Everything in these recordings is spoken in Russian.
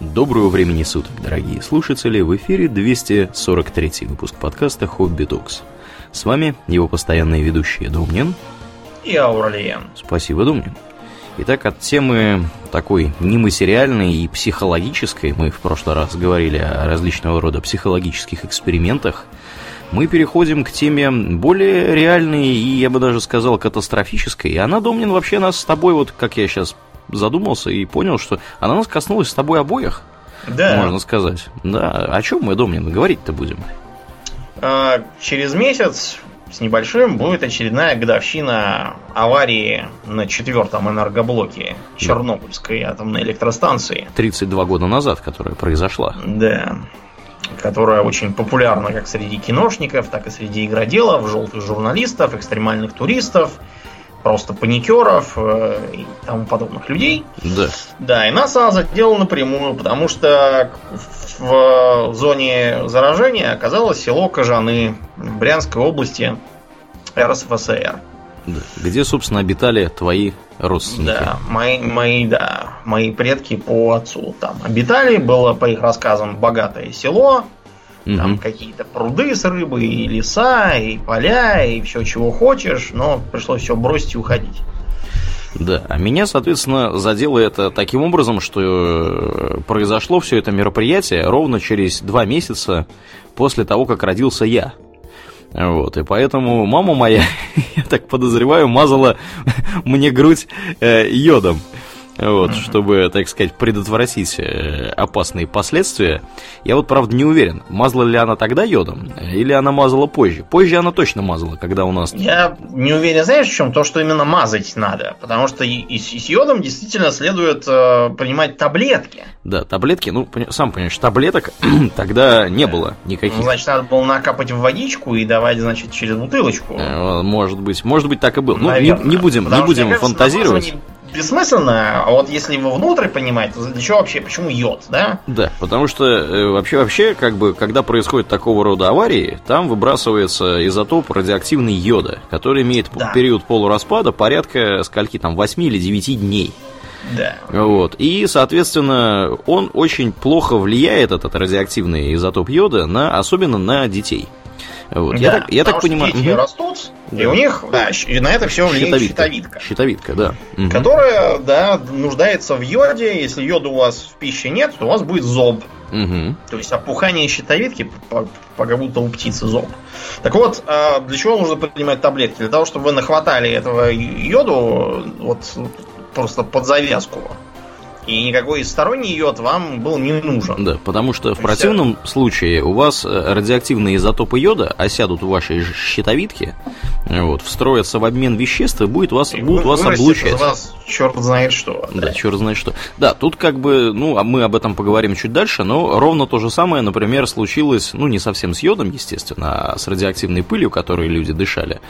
Доброго времени суток, дорогие слушатели! В эфире 243 выпуск подкаста «Хобби Токс». С вами его постоянные ведущие Домнин и Ауралиен. Спасибо, Домнин. Итак, от темы такой нематериальной и психологической, мы в прошлый раз говорили о различного рода психологических экспериментах, мы переходим к теме более реальной и, я бы даже сказал, катастрофической. И она, Домнин, вообще нас с тобой, вот как я сейчас задумался и понял, что она нас коснулась с тобой обоих. Да. Можно сказать. Да. О чем мы, Домнин, говорить-то будем? А, через месяц с небольшим будет очередная годовщина аварии на четвертом энергоблоке Чернобыльской атомной электростанции. 32 года назад, которая произошла. Да. Которая очень популярна как среди киношников, так и среди игроделов, желтых журналистов, экстремальных туристов – просто паникеров э, и тому подобных людей. Да. Да, и НАСА задела напрямую, потому что в зоне заражения оказалось село Кожаны Брянской области РСФСР. Да. Где, собственно, обитали твои родственники? Да, мои, мои, да, мои предки по отцу там обитали. Было, по их рассказам, богатое село, Угу. Там какие-то пруды с рыбой, и леса, и поля, и все, чего хочешь, но пришлось все бросить и уходить. Да, а меня, соответственно, задело это таким образом, что э, произошло все это мероприятие ровно через два месяца после того, как родился я. Вот, и поэтому мама моя, я так подозреваю, мазала мне грудь э, йодом вот, mm-hmm. чтобы, так сказать, предотвратить э, опасные последствия. Я вот, правда, не уверен, мазала ли она тогда йодом, или она мазала позже. Позже она точно мазала, когда у нас... Я не уверен, знаешь, в чем? То, что именно мазать надо, потому что и, и с йодом действительно следует э, принимать таблетки. Да, таблетки, ну, сам понимаешь, таблеток тогда не было никаких. Ну, значит, надо было накапать в водичку и давать, значит, через бутылочку. Э, может быть, может быть, так и было. Ну, не, не будем, не будем фантазировать бессмысленно, а вот если его внутрь понимать, то для чего вообще, почему йод, да? Да, потому что э, вообще, вообще, как бы, когда происходит такого рода аварии, там выбрасывается изотоп радиоактивный йода, который имеет да. период полураспада порядка скольки там 8 или 9 дней. Да. Вот. И, соответственно, он очень плохо влияет, этот радиоактивный изотоп йода, на, особенно на детей. Вот. Да, я так, я так понимаю. Дети угу. растут, да. и у них да, на это все влияет щитовидка. Щитовидка, щитовидка да. Угу. Которая, да, нуждается в йоде. Если йода у вас в пище нет, то у вас будет зоб. Угу. То есть опухание щитовидки, как будто у птицы зоб. Так вот, а для чего нужно принимать таблетки? Для того, чтобы вы нахватали этого йоду вот просто под завязку. И никакой сторонний йод вам был не нужен. Да, потому что в противном случае у вас э, радиоактивные изотопы йода осядут в вашей щитовидке, вот, встроятся в обмен веществ и будет вас, и будут вас облучать. вас черт знает что. Да, да, черт знает что. Да, тут как бы, ну, а мы об этом поговорим чуть дальше, но ровно то же самое, например, случилось, ну, не совсем с йодом, естественно, а с радиоактивной пылью, которой люди дышали.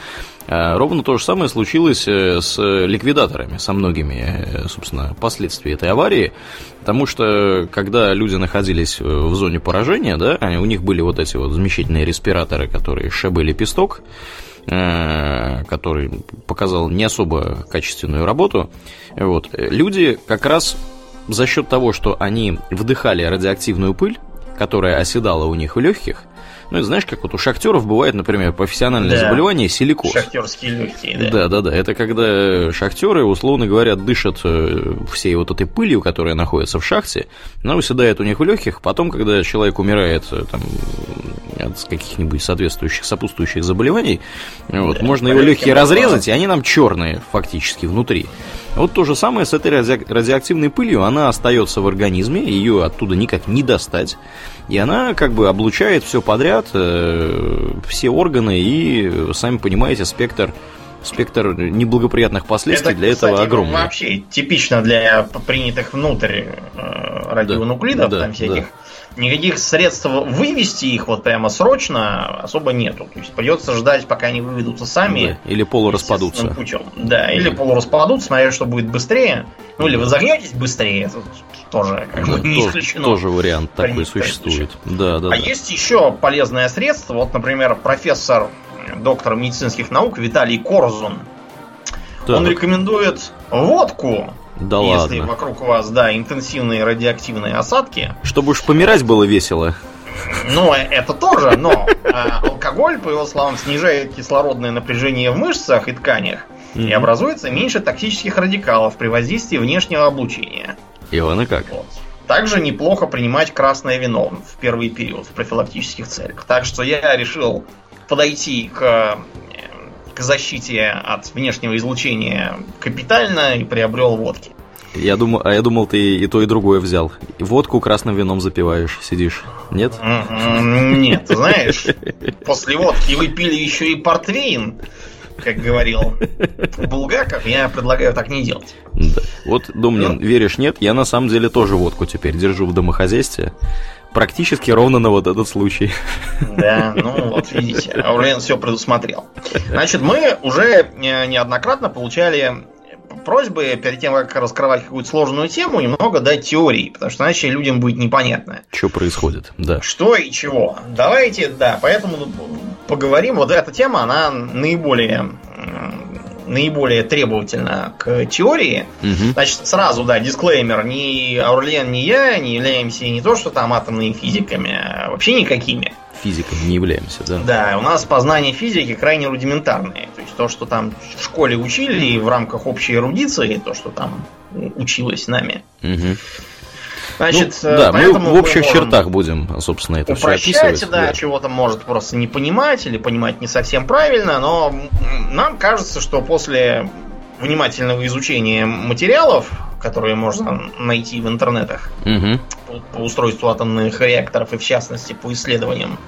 А ровно то же самое случилось э, с ликвидаторами, со многими, э, собственно, последствиями этой аварии, потому что когда люди находились э, в зоне поражения, да, у них были вот эти вот замечательные респираторы, которые шебы песток, который показал не особо качественную работу. Вот. Люди как раз за счет того, что они вдыхали радиоактивную пыль, которая оседала у них в легких, ну, знаешь, как вот у шахтеров бывает, например, профессиональное да. заболевание силикоз. Шахтерские легкие, да. Да, да, да. Это когда шахтеры, условно говоря, дышат э, всей вот этой пылью, которая находится в шахте, она выседает у них в легких. Потом, когда человек умирает э, там, от каких-нибудь соответствующих, сопутствующих заболеваний, вот, да, можно его легкие разрезать, и они нам черные фактически внутри. Вот то же самое с этой ради... радиоактивной пылью. Она остается в организме, ее оттуда никак не достать. И она как бы облучает все подряд, э, все органы, и, сами понимаете, спектр спектр неблагоприятных последствий Это, для этого кстати, огромный. Вообще типично для принятых внутрь э, радионуклидов, да, там всяких. Да никаких средств вывести их вот прямо срочно особо нету. То есть придется ждать, пока они выведутся сами. Да, или полураспадутся. Путем. Да, или да. полураспадутся, смотря что будет быстрее. Ну, или вы загнетесь быстрее, это тоже как бы не исключено. Тоже вариант такой существует. Да, да, а да. есть еще полезное средство. Вот, например, профессор, доктор медицинских наук Виталий Корзун. Так. Он рекомендует водку Да если ладно. вокруг вас, да, интенсивные радиоактивные осадки. Чтобы уж помирать было весело. Ну, это тоже, но э, алкоголь, по его словам, снижает кислородное напряжение в мышцах и тканях, и образуется меньше токсических радикалов при воздействии внешнего облучения. И он и как. Вот. Также неплохо принимать красное вино в первый период в профилактических целях. Так что я решил подойти к, э, к защите от внешнего излучения капитально и приобрел водки. Я думал, а я думал, ты и то, и другое взял. И водку красным вином запиваешь, сидишь. Нет? Нет, знаешь, после водки вы пили еще и портвейн, как говорил Булгаков, я предлагаю так не делать. Да. Вот, Домнин, веришь, нет? Я на самом деле тоже водку теперь держу в домохозяйстве. Практически ровно на вот этот случай. Да, ну вот видите, Аурлен все предусмотрел. Значит, мы уже э, неоднократно получали просьбы перед тем, как раскрывать какую-то сложную тему, немного дать теории, потому что иначе людям будет непонятно. Что происходит? Да. Что и чего. Давайте, да, поэтому поговорим. Вот эта тема, она наиболее наиболее требовательна к теории. Угу. Значит, сразу, да, дисклеймер. Ни Аурлен, ни я не являемся не то, что там атомными физиками, а вообще никакими. Физиками не являемся, да. Да, у нас познание физики крайне рудиментарные. То есть то, что там в школе учили в рамках общей эрудиции, то, что там училось нами. Угу. Значит, ну, да, мы в общих чертах будем, собственно, это все описывать. да, чего-то может просто не понимать или понимать не совсем правильно, но нам кажется, что после внимательного изучения материалов, которые можно найти в интернетах Мгм. по, по устройству атомных реакторов и в частности по исследованиям,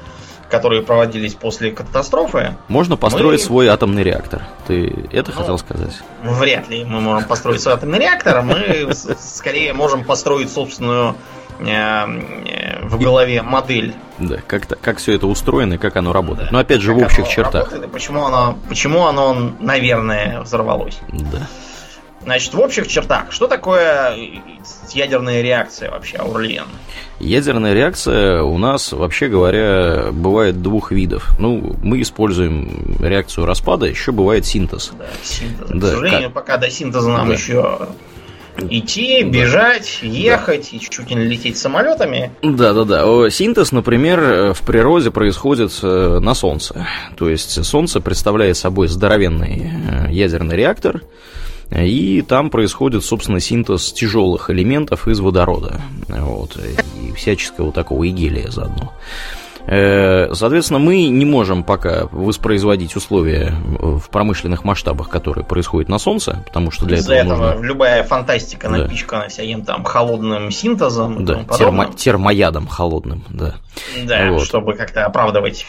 которые проводились после катастрофы, Можно построить Мы- свой атомный реактор. Ты это Ну, хотел сказать? вряд ли мы можем построить свой атомный реактор, мы с- скорее можем построить собственную э, э, в голове модель Да, как, как все это устроено и как оно работает. Да. Но опять же, в как общих оно чертах. работает почему оно, почему оно, наверное, взорвалось. Да. Значит, в общих чертах, что такое ядерная реакция вообще, Аурлиен? Ядерная реакция у нас, вообще говоря, бывает двух видов. Ну, мы используем реакцию распада, еще бывает синтез. Да, синтез. Да, К сожалению, как- пока до синтеза нам Да. еще идти, бежать, ехать и чуть не лететь самолетами. Да, да, да. Синтез, например, в природе происходит э, на Солнце. То есть Солнце представляет собой здоровенный э, ядерный реактор, и там происходит, собственно, синтез тяжелых элементов из водорода. Вот, и всяческого такого и гелия заодно. Э, Соответственно, мы не можем пока воспроизводить условия в промышленных масштабах, которые происходят на Солнце, потому что для Из-за этого этого нужно любая фантастика Да. напичкана всяким там холодным синтезом да, термо- термоядом холодным, да. Да, Вот. чтобы как-то оправдывать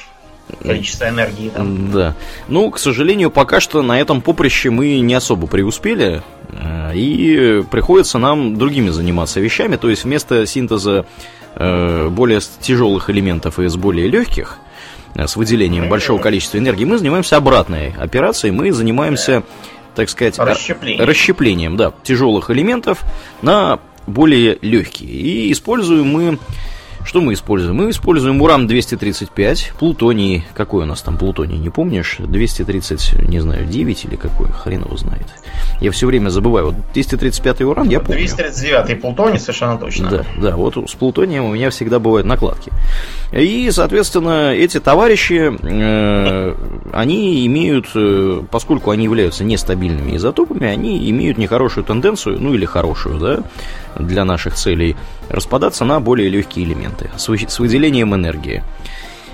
количество энергии там. Да. Ну, к сожалению, пока что на этом поприще мы не особо преуспели. э, И приходится нам другими заниматься вещами. То есть вместо синтеза э, более тяжелых элементов из более легких, э, с выделением большого количества энергии, мы занимаемся обратной операцией. Мы занимаемся, так сказать, Расщеплением. расщеплением да, тяжелых элементов на более легкие. И используем мы что мы используем? Мы используем уран-235, плутоний, какой у нас там плутоний, не помнишь? 230, не знаю, 9 или какой, хрен его знает. Я все время забываю, вот 235 уран я помню. 239-й плутоний, совершенно точно. Да, да, вот с плутонием у меня всегда бывают накладки. И, соответственно, эти товарищи, э, они имеют, э, поскольку они являются нестабильными изотопами, они имеют нехорошую тенденцию, ну или хорошую, да, для наших целей, распадаться на более легкие элементы с, вы- с выделением энергии.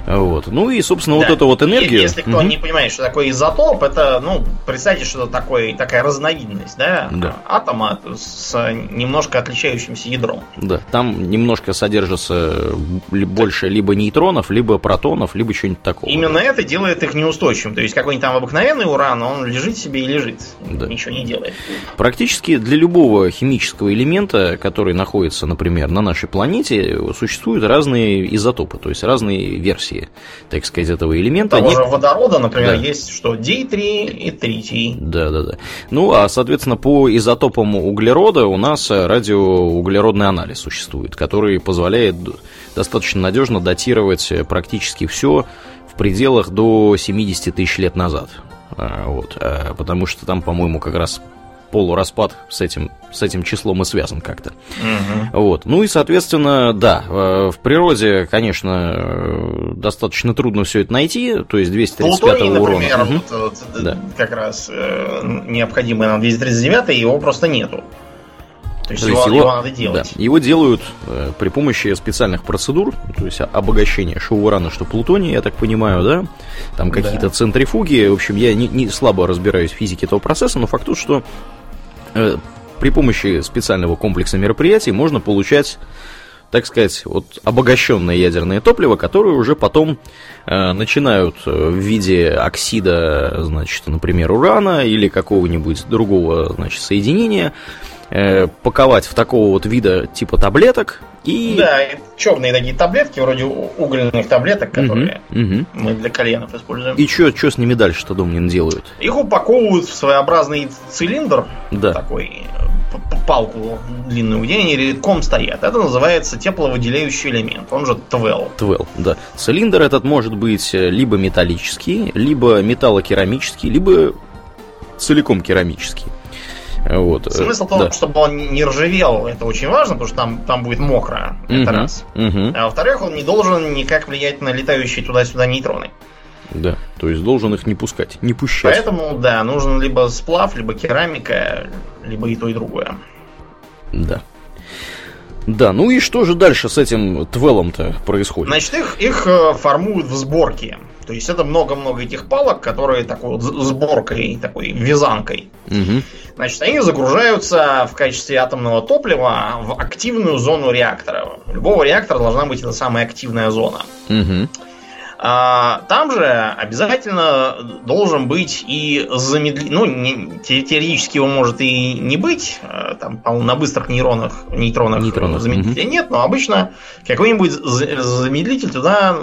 Вот. Ну и, собственно, вот Да. эту вот энергию... Е- Если кто Мгм. не понимает, что такое изотоп, это, ну, представьте, что это такой, такая разновидность, да, Да. атома с немножко отличающимся ядром. Да, там немножко содержится больше либо нейтронов, либо протонов, либо чего-нибудь такого. Именно это делает их неустойчивым. То есть какой-нибудь там обыкновенный уран, он лежит себе и лежит, Да. ничего не делает. Практически для любого химического элемента, который находится, например, на нашей планете, существуют разные изотопы, то есть разные версии, так сказать, этого элемента. Того Не- же водорода, например, Да. есть что дей-3 и тритий. Да, да, да. Ну, а, соответственно, по изотопам углерода у нас э, радиоуглеродный анализ существует, который позволяет достаточно надежно датировать э, практически все в пределах до 70 тысяч лет назад. А, Вот, а, потому что там, по-моему, как раз полураспад с этим, с этим числом и связан как-то. Угу. Вот. Ну и, соответственно, да, э, в природе, конечно, э, достаточно трудно все это найти, то есть 235 Плутоний, урона. например, угу. вот, вот, да. как раз э, необходимый нам 239, его просто нету. То есть, то его, его, его надо делать. Да, его делают э, при помощи специальных процедур, то есть обогащение что урана, что плутония, я так понимаю, да? Там какие-то да. центрифуги. В общем, я не, не слабо разбираюсь в физике этого процесса, но факт тот, что э, при помощи специального комплекса мероприятий можно получать так сказать, вот обогащенное ядерное топливо, которое уже потом э, начинают э, в виде оксида, значит, например, урана или какого-нибудь другого, значит, соединения э, паковать в такого вот вида типа таблеток. И... Да, черные такие таблетки, вроде угольных таблеток, которые угу, угу. мы для коленов используем. И что с ними дальше-то, Домнин, делают? Их упаковывают в своеобразный цилиндр, да. такой палку длинную, где они редком стоят. Это называется тепловыделяющий элемент, он же ТВЛ. ТВЛ, да. Цилиндр этот может быть э, либо металлический, либо металлокерамический, либо целиком керамический. Вот. Смысл в том, да. чтобы он не ржавел, это очень важно, потому что там, там будет мокро. Это угу, раз. Угу. А во-вторых, он не должен никак влиять на летающие туда-сюда нейтроны. Да, то есть должен их не пускать, не пущать. Поэтому, да, нужен либо сплав, либо керамика, либо и то, и другое. Да. Да, ну и что же дальше с этим твелом-то происходит? Значит, их, их э, формуют в сборке. То есть это много-много этих палок, которые такой вот сборкой, такой вязанкой. Угу. Значит, они загружаются в качестве атомного топлива в активную зону реактора. У любого реактора должна быть эта самая активная зона. Угу. А, там же обязательно должен быть и замедлитель. Ну, не, теоретически его может и не быть. А, там, по-моему, на быстрых нейронах, нейтронах, нейтронах. замедлителя угу. нет, но обычно какой-нибудь замедлитель туда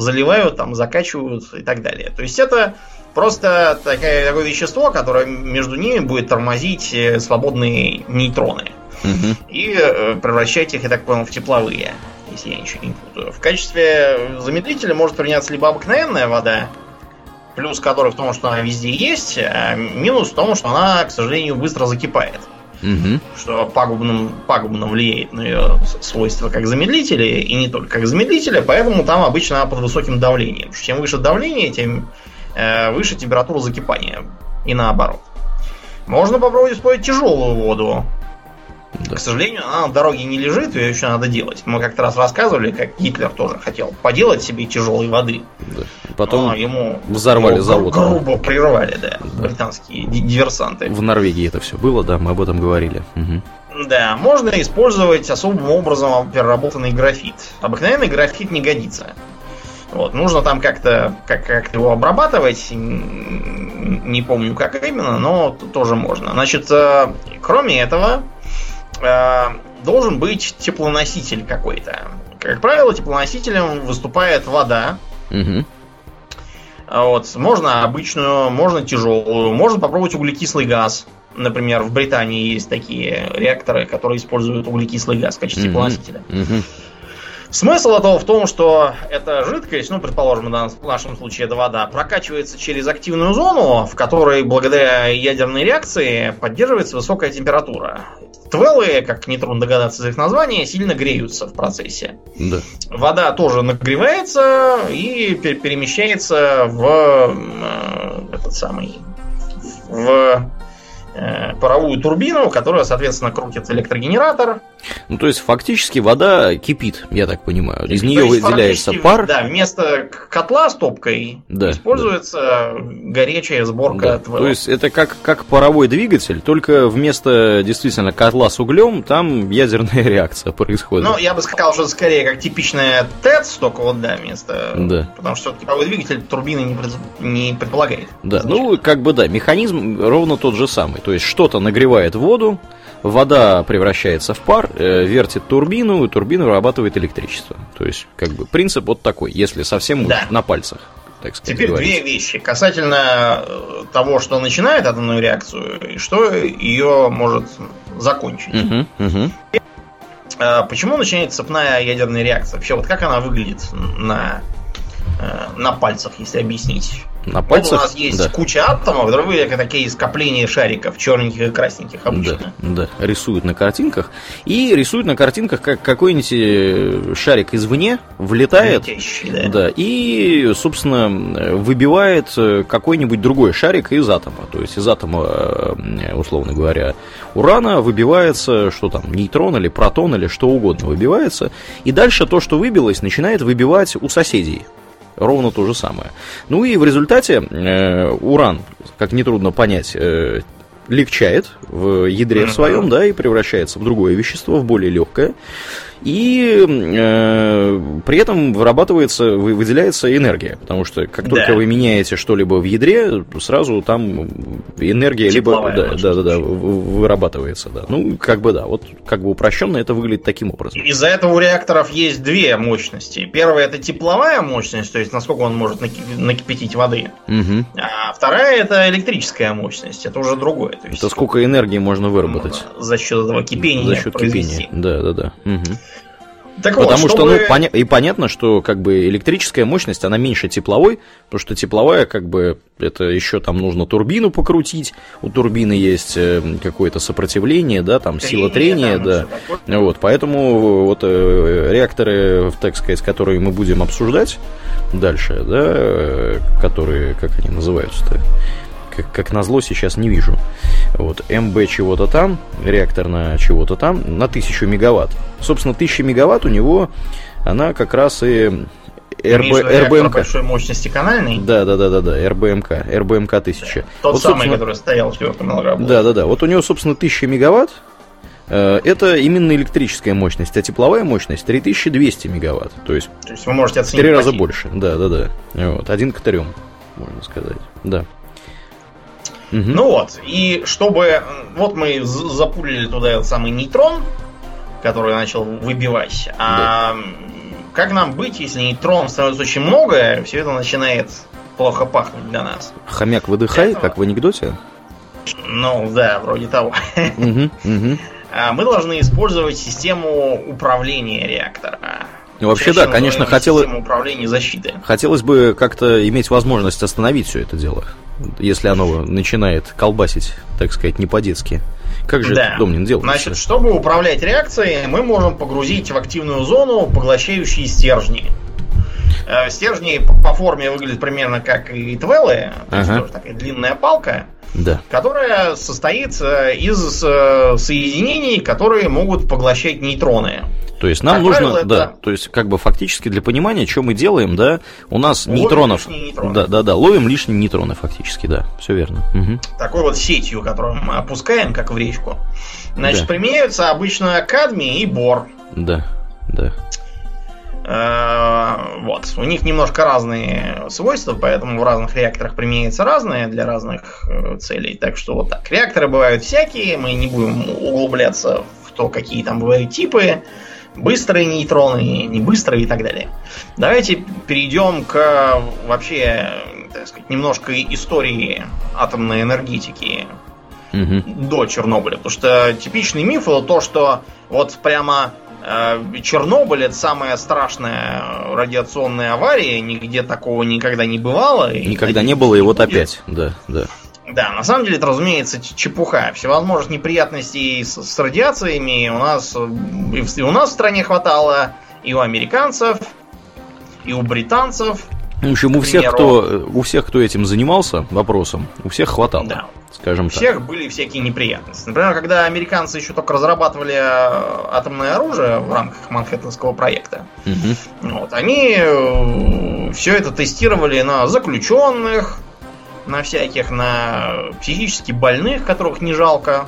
заливают, там, закачивают и так далее. То есть это просто такое, такое вещество, которое между ними будет тормозить э, свободные нейтроны. Угу. И э, превращать их, я так понял, в тепловые если я ничего не путаю. В качестве замедлителя может приняться либо обыкновенная вода, плюс который в том, что она везде есть, а минус в том, что она, к сожалению, быстро закипает. Угу. Что пагубным, пагубно влияет на ее свойства как замедлителя, и не только как замедлителя, поэтому там обычно под высоким давлением. Чем выше давление, тем э, выше температура закипания. И наоборот. Можно попробовать использовать тяжелую воду. Да. К сожалению, она на дороге не лежит, ее еще надо делать. Мы как-то раз рассказывали, как Гитлер тоже хотел поделать себе тяжелой воды. Да. Потом ему взорвали его завод. Грубо прервали, да, да. британские диверсанты. В Норвегии это все было, да, мы об этом говорили. Угу. Да, можно использовать особым образом переработанный графит. Обыкновенный графит не годится. Вот, нужно там как-то как, как его обрабатывать, не помню как именно, но тоже можно. Значит, э, кроме этого, Э, должен быть теплоноситель какой-то. Как правило, теплоносителем выступает вода. Угу. Вот. Можно обычную, можно тяжелую, можно попробовать углекислый газ. Например, в Британии есть такие реакторы, которые используют углекислый газ в качестве mm теплоносителя. mm Смысл этого в том, что эта жидкость, ну, предположим, в нашем случае это вода, прокачивается через активную зону, в которой благодаря ядерной реакции поддерживается высокая температура. Твеллы, как нетрудно догадаться из их названия, сильно греются в процессе. Да. Вода тоже нагревается и перемещается в э, этот самый в паровую турбину, которая, соответственно, крутит электрогенератор. Ну, то есть, фактически вода кипит, я так понимаю. Из нее выделяется пар. Да, вместо котла с топкой да, используется да. горячая сборка да. То есть, это как, как паровой двигатель, только вместо действительно котла с углем, там ядерная реакция происходит. Ну, я бы сказал, что это скорее как типичная ТЭЦ, только вот, да, вместо... Да. Потому что паровой двигатель турбины не, пред... не предполагает. Да, ну, как бы, да, механизм ровно тот же самый. То есть что-то нагревает воду, вода превращается в пар, э, вертит турбину, и турбина вырабатывает электричество. То есть, как бы, принцип вот такой, если совсем да. на пальцах. Так сказать, Теперь говорить. две вещи касательно э, того, что начинает атомную реакцию, и что ее может закончить. Угу, угу. Почему начинается цепная ядерная реакция? Вообще, вот как она выглядит на, э, на пальцах, если объяснить? На пальцах. Вот у нас есть да. куча атомов, другие такие скопления шариков, черненьких и красненьких обычно. Да, да, рисуют на картинках. И рисуют на картинках, как какой-нибудь э, шарик извне влетает. Летящий, да. да. И, собственно, выбивает э, какой-нибудь другой шарик из атома. То есть из атома, э, условно говоря, урана выбивается, что там, нейтрон или протон или что угодно выбивается. И дальше то, что выбилось, начинает выбивать у соседей ровно то же самое. Ну и в результате э, уран, как нетрудно понять, э, легчает в ядре mm-hmm. своем, да, и превращается в другое вещество, в более легкое и э, при этом вырабатывается, выделяется энергия, потому что как только вы меняете что-либо в ядре, сразу там энергия Тепловая либо да, да, да, да, вырабатывается, да. Ну, как бы да, вот как бы упрощенно это выглядит таким образом. Из-за этого у реакторов есть две мощности. Первая это тепловая мощность, то есть насколько он может накипятить воды. Угу. А вторая это электрическая мощность, это уже другое. То есть, это сколько энергии можно выработать? За счет этого кипения. За счет кипения, да, да, да. Угу. Так потому вот, что, чтобы... ну, поня... и понятно, что как бы электрическая мощность, она меньше тепловой, потому что тепловая, как бы, это еще там нужно турбину покрутить, у турбины есть э, какое-то сопротивление, да, там трение, сила трения, да, вот, поэтому вот э, реакторы, так сказать, которые мы будем обсуждать дальше, да, э, которые, как они называются-то, как, как назло, сейчас не вижу. Вот, МБ чего-то там, реактор на чего-то там, на 1000 мегаватт. Собственно, 1000 мегаватт у него, она как раз и РБ, РБМК. большой мощности канальный? Да, да, да, да, да, РБМК, РБМК 1000. Тот вот, самый, который стоял в четвертом ЛРАБ. Да, да, да. Вот у него, собственно, 1000 мегаватт. Э, это именно электрическая мощность, а тепловая мощность 3200 мегаватт. То есть, То есть вы можете оценить. Три раза больше. Да, да, да. Вот, один к трем, можно сказать. Да. Угу. Ну вот, и чтобы... Вот мы запулили туда этот самый нейтрон, который начал выбивать. А да. как нам быть, если нейтрон становится очень много, все это начинает плохо пахнуть для нас? Хомяк выдыхай, этого... как в анекдоте? Ну да, вроде того. Угу, угу. Мы должны использовать систему управления реактора. Ну, вообще, да, конечно, хотелось... управления защиты. Хотелось бы как-то иметь возможность остановить все это дело если оно начинает колбасить, так сказать, не по-детски. Как же да. Домнин делает? Значит, чтобы управлять реакцией, мы можем погрузить в активную зону поглощающие стержни. Э, стержни по форме выглядят примерно как и твеллы, то ага. тоже такая длинная палка, да. которая состоит э, из э, соединений, которые могут поглощать нейтроны. То есть нам как нужно, правило, да, это... то есть как бы фактически для понимания, что мы делаем, да, у нас ловим нейтронов, да, да, да, ловим лишние нейтроны фактически, да, все верно. Угу. Такой вот сетью, которую мы опускаем, как в речку. Значит, да. применяются обычно кадмий и бор. Да, да. Э, вот. У них немножко разные свойства, поэтому в разных реакторах применяется разное для разных э, целей. Так что вот так. Реакторы бывают всякие, мы не будем углубляться в то, какие там бывают типы быстрые нейтроны, не быстрые и так далее. Давайте перейдем к вообще, так сказать, немножко истории атомной энергетики угу. до Чернобыля. Потому что типичный миф это то, что вот прямо э, Чернобыль это самая страшная радиационная авария, нигде такого никогда не бывало. Никогда не было, и вот опять, да, да. Да, на самом деле это, разумеется, чепуха. Всевозможных неприятностей с, с радиациями у нас и, в, и у нас в стране хватало, и у американцев, и у британцев. В общем, у всех, кто, у всех, кто этим занимался вопросом, у всех хватало. Да. Скажем у так. всех были всякие неприятности. Например, когда американцы еще только разрабатывали э, атомное оружие в рамках Манхэттенского проекта, угу. вот, они э, все это тестировали на заключенных, на всяких, на психически больных, которых не жалко.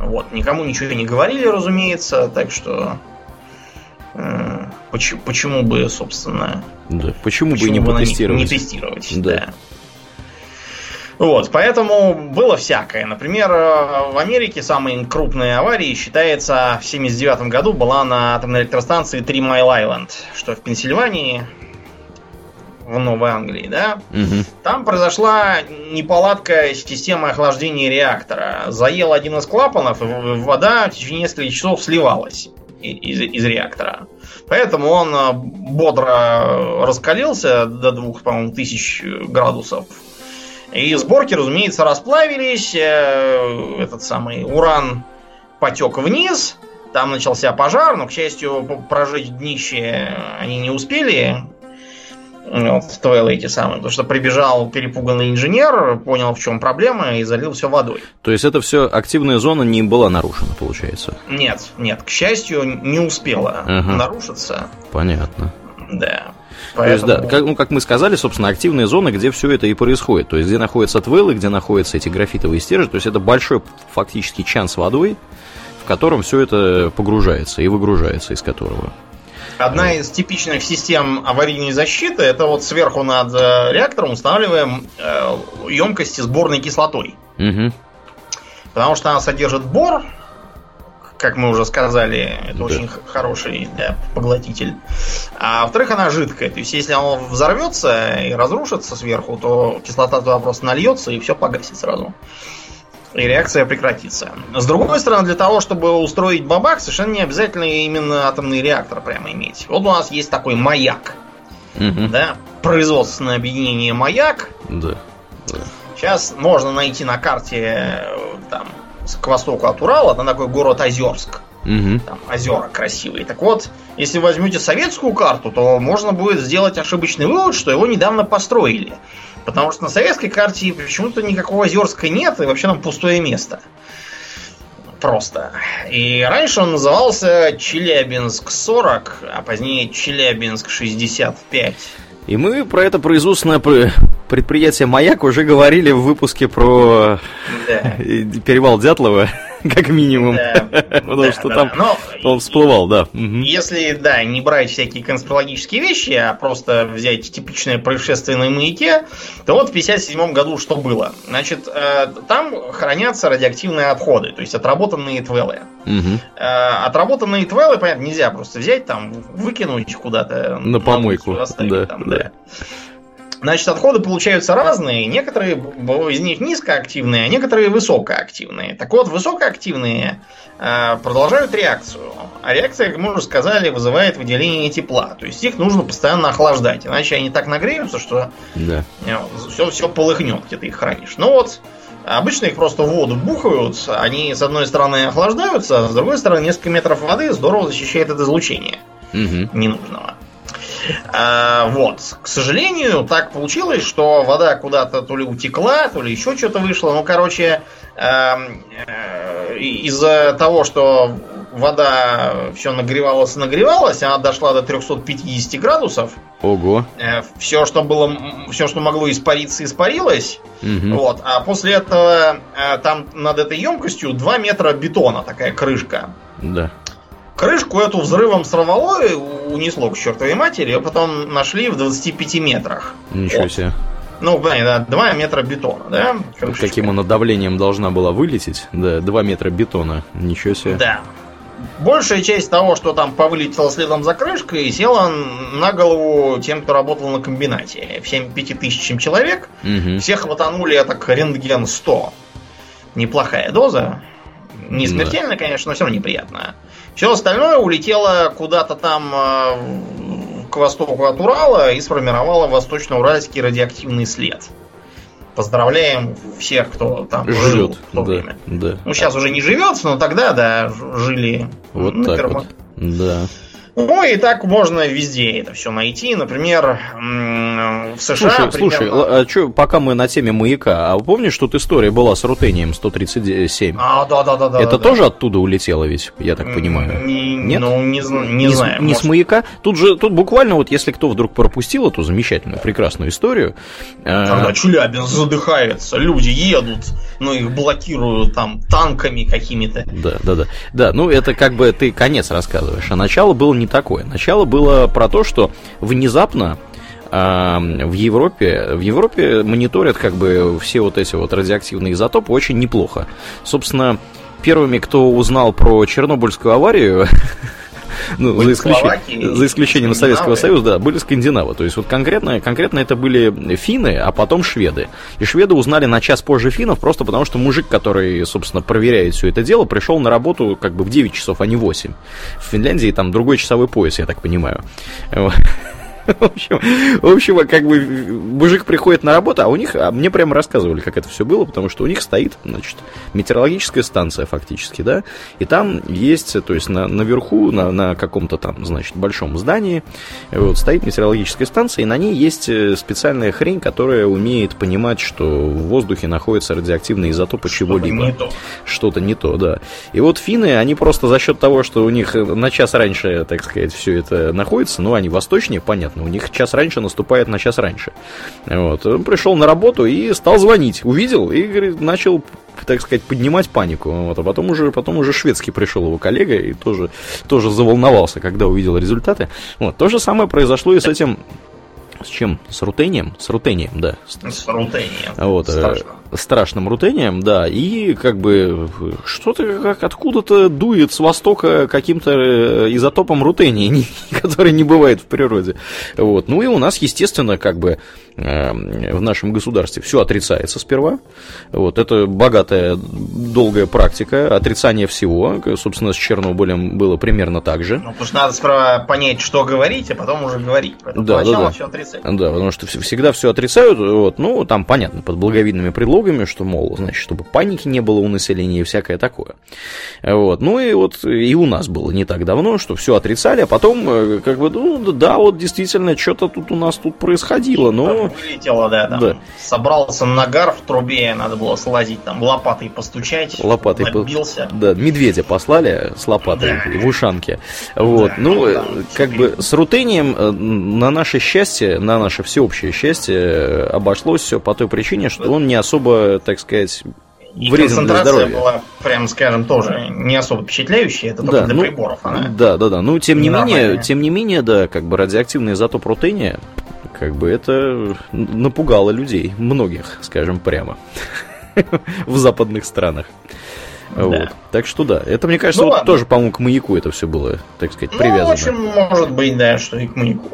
Вот, никому ничего не говорили, разумеется, так что э, почему, почему бы, собственно, да, почему, почему бы не потестировать? Не тестировать, да. да. Вот, поэтому было всякое. Например, в Америке самой крупной аварией считается в 79 году была на атомной электростанции Три Майл Айленд, что в Пенсильвании, в Новой Англии, да, угу. там произошла неполадка системы охлаждения реактора. Заел один из клапанов, и вода в течение нескольких часов сливалась. из, из реактора. Поэтому он э, бодро раскалился до двух, по-моему, тысяч градусов. И сборки, разумеется, расплавились. Э, этот самый уран потек вниз. Там начался пожар, но, к счастью, прожить днище они не успели. Вот, стоило эти самые. Потому что прибежал перепуганный инженер, понял, в чем проблема, и залил все водой. То есть это все активная зона не была нарушена, получается? Нет, нет, к счастью, не успела ага. нарушиться. Понятно. Да. Поэтому... То есть, да, как, ну, как мы сказали, собственно, активные зоны, где все это и происходит. То есть, где находятся твелы, где находятся эти графитовые стержни. То есть, это большой фактически чан с водой, в котором все это погружается и выгружается из которого. Одна из типичных систем аварийной защиты это вот сверху над э, реактором устанавливаем э, емкости сборной кислотой. Угу. Потому что она содержит бор, как мы уже сказали, это да. очень хороший да, поглотитель. А во-вторых, она жидкая. То есть, если он взорвется и разрушится сверху, то кислота туда просто нальется и все погасит сразу и реакция прекратится. С другой стороны, для того, чтобы устроить бабах, совершенно не обязательно именно атомный реактор прямо иметь. Вот у нас есть такой маяк. Угу. Да? Производственное объединение маяк. Да. да. Сейчас можно найти на карте там, к востоку от Урала, там такой город Озерск. Угу. Там озера красивые. Так вот, если возьмете советскую карту, то можно будет сделать ошибочный вывод, что его недавно построили. Потому что на советской карте почему-то никакого Озерска нет, и вообще там пустое место. Просто. И раньше он назывался Челябинск 40, а позднее Челябинск 65. И мы про это производственное предприятие «Маяк» уже говорили в выпуске про да. перевал Дятлова. как минимум. Да, Потому да, что да, там Но он всплывал, да. Если, да, не брать всякие конспирологические вещи, а просто взять типичное происшествие на маяке, то вот в 57 году что было? Значит, э, там хранятся радиоактивные отходы, то есть отработанные твелы. Угу. Отработанные твелы, понятно, нельзя просто взять там, выкинуть куда-то. На помойку. Оставить, да, там, да. да. Значит, отходы получаются разные. Некоторые из них низкоактивные, а некоторые высокоактивные. Так вот, высокоактивные э, продолжают реакцию. А реакция, как мы уже сказали, вызывает выделение тепла. То есть их нужно постоянно охлаждать. Иначе они так нагреются, что да. все, все полыхнет, где ты их хранишь. Ну вот, Обычно их просто в воду бухают, они с одной стороны охлаждаются, а с другой стороны несколько метров воды здорово защищает от излучения угу. ненужного. А, вот. К сожалению, так получилось, что вода куда-то то ли утекла, то ли еще что-то вышло. Ну, короче, эм, э, из-за того, что вода все нагревалась и нагревалась, она дошла до 350 градусов. Ого. Э, все, что было, все, что могло испариться, испарилось. Угу. Вот. А после этого там над этой емкостью 2 метра бетона, такая крышка. Да. Крышку эту взрывом сорвало и унесло к чертовой матери, а потом нашли в 25 метрах. Ничего вот. себе. Ну, да, 2 метра бетона, да? Крышечка. Каким она давлением должна была вылететь? Да, 2 метра бетона. Ничего себе. Да. Большая часть того, что там повылетело следом за крышкой, села на голову тем, кто работал на комбинате. Всем пяти тысячам человек. Угу. Всех хватанули так рентген 100. Неплохая доза. Не смертельно, да. конечно, но все равно неприятно. Все остальное улетело куда-то там э, к востоку от Урала и сформировало восточно-уральский радиоактивный след. Поздравляем всех, кто там Живет, жил в то да, время. Да. Ну, сейчас уже не живет, но тогда, да, жили. Вот так вот. Да. Ну и так можно везде это все найти. Например, в США... Слушай, примерно... слушай а что, пока мы на теме маяка, а помнишь, тут история была с рутением 137? А, да-да-да. Это да, тоже да. оттуда улетело ведь, я так понимаю? Не, Нет? Ну, не, не, не знаю. Не может... с маяка? Тут же, тут буквально вот, если кто вдруг пропустил эту замечательную, прекрасную историю... Когда а... Челябинск задыхается, люди едут, но их блокируют там танками какими-то. Да, да, да. Да, ну это как бы ты конец рассказываешь, а начало было не такое. Начало было про то, что внезапно а, в Европе, в Европе мониторят как бы все вот эти вот радиоактивные изотопы очень неплохо. Собственно, первыми, кто узнал про Чернобыльскую аварию, ну, за, исключением, за исключением Советского Союза, да, были скандинавы. То есть вот конкретно, конкретно это были финны, а потом шведы. И шведы узнали на час позже финнов, просто потому что мужик, который, собственно, проверяет все это дело, пришел на работу как бы в 9 часов, а не 8. В Финляндии там другой часовой пояс, я так понимаю. В общем, в общем, как бы мужик приходит на работу, а у них, а мне прямо рассказывали, как это все было, потому что у них стоит, значит, метеорологическая станция фактически, да, и там есть, то есть на, наверху, на, на каком-то там, значит, большом здании, вот, стоит метеорологическая станция, и на ней есть э, специальная хрень, которая умеет понимать, что в воздухе находятся радиоактивные изотопы чего-либо. Что-то не то, да. И вот финны, они просто за счет того, что у них на час раньше, так сказать, все это находится, ну, они восточнее, понятно, понятно. У них час раньше наступает на час раньше. Вот. Он пришел на работу и стал звонить. Увидел и говорит, начал так сказать, поднимать панику. Вот, а потом уже, потом уже шведский пришел его коллега и тоже, тоже заволновался, когда увидел результаты. Вот, то же самое произошло и с этим с чем? С рутением? С рутением, да. С рутением. Вот, э, Страшно. Страшным рутением, да. И как бы что-то как откуда-то дует с востока каким-то э, изотопом рутения, который не бывает в природе. Вот. Ну и у нас, естественно, как бы Эм, в нашем государстве все отрицается сперва. Вот, это богатая, долгая практика отрицания всего. Собственно, с Чернобылем было примерно так же. Ну, потому что надо сперва понять, что говорить, а потом уже говорить. Поэтому да, да, да. все отрицать. Да, потому что всегда все отрицают. Вот, ну, там понятно, под благовидными предлогами, что, мол, значит, чтобы паники не было у населения и всякое такое. Вот. Ну и вот и у нас было не так давно, что все отрицали, а потом, э, как бы, ну, да, вот действительно, что-то тут у нас тут происходило, но вылетело, да, там. Да. Собрался нагар в трубе, надо было слазить, там лопатой постучать. Лопатой набился. По... Да, медведя послали с лопатой да. в ушанке. Вот. Да, ну, да, как бы с рутением э, на наше счастье, на наше всеобщее счастье э, обошлось все по той причине, что он не особо, так сказать, и вреден для здоровья. была, прям скажем, тоже не особо впечатляющая, это только да, для ну, приборов. Она да, да, да. Ну, тем не менее, тем не менее, да, как бы радиоактивный изотоп рутения как бы это напугало людей, многих, скажем прямо, в западных странах. Да. Вот. Так что да, это, мне кажется, ну, вот тоже, по-моему, к маяку это все было, так сказать, привязано. Ну, в общем, может быть, да, что и к маяку.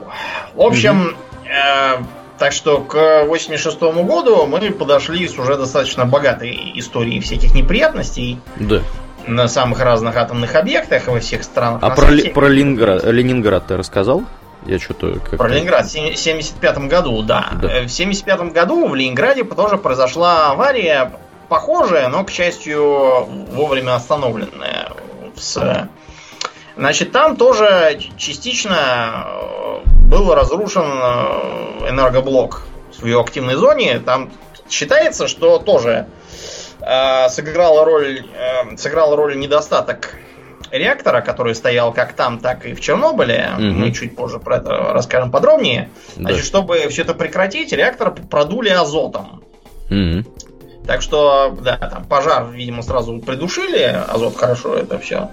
В общем, э, так что к 86 году мы подошли с уже достаточно богатой историей всяких неприятностей. Да. На самых разных атомных объектах во всех странах. А про, про Ленинград, Ленинград ты рассказал? Я что-то как Про Ленинград в 1975 году, да. да. Э, в 1975 году в Ленинграде тоже произошла авария похожая, но, к счастью, вовремя остановленная. С... Значит, там тоже частично э, был разрушен э, энергоблок в ее активной зоне. Там считается, что тоже э, сыграла роль, э, сыграла роль недостаток реактора, который стоял как там, так и в Чернобыле, угу. мы чуть позже про это расскажем подробнее. Да. Значит, чтобы все это прекратить, реактор продули азотом. Угу. Так что, да, там пожар, видимо, сразу придушили, азот хорошо это все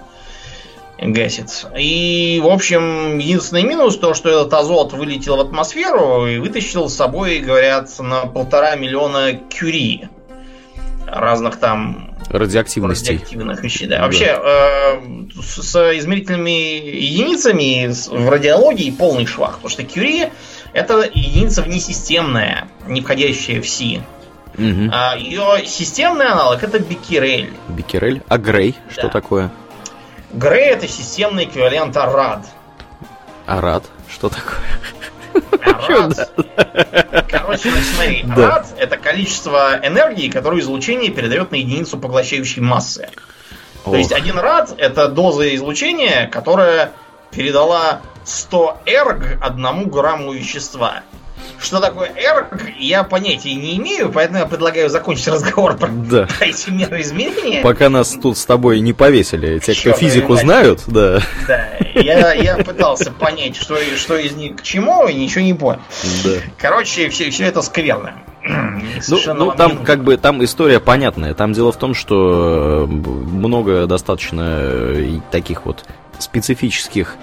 гасит. И, в общем, единственный минус то, что этот азот вылетел в атмосферу и вытащил с собой, говорят, на полтора миллиона кюри разных там радиоактивностей. Радиоактивных вещей, да. Вообще, э, с измерительными единицами в радиологии полный швах. Потому что Кюри это единица внесистемная, не входящая в Си. Угу. А ее системный аналог это Бикерель. Бикерель? А Грей? Да. Что такое? Грей это системный эквивалент Арад. Арад? Что такое? Рад. Короче, смотри, да. это количество энергии, которую излучение передает на единицу поглощающей массы. Ох. То есть один рад это доза излучения, которая передала 100 эрг одному грамму вещества. Что такое эрг, я понятия не имею, поэтому я предлагаю закончить разговор про, да. про эти меры измерения. Пока нас тут с тобой не повесили, те, кто физику иначе. знают, да. Да, я, я пытался понять, что, что из них к чему, и ничего не понял. Да. Короче, все, все это скверно. Ну, ну там как бы там история понятная. Там дело в том, что э, много достаточно э, таких вот специфических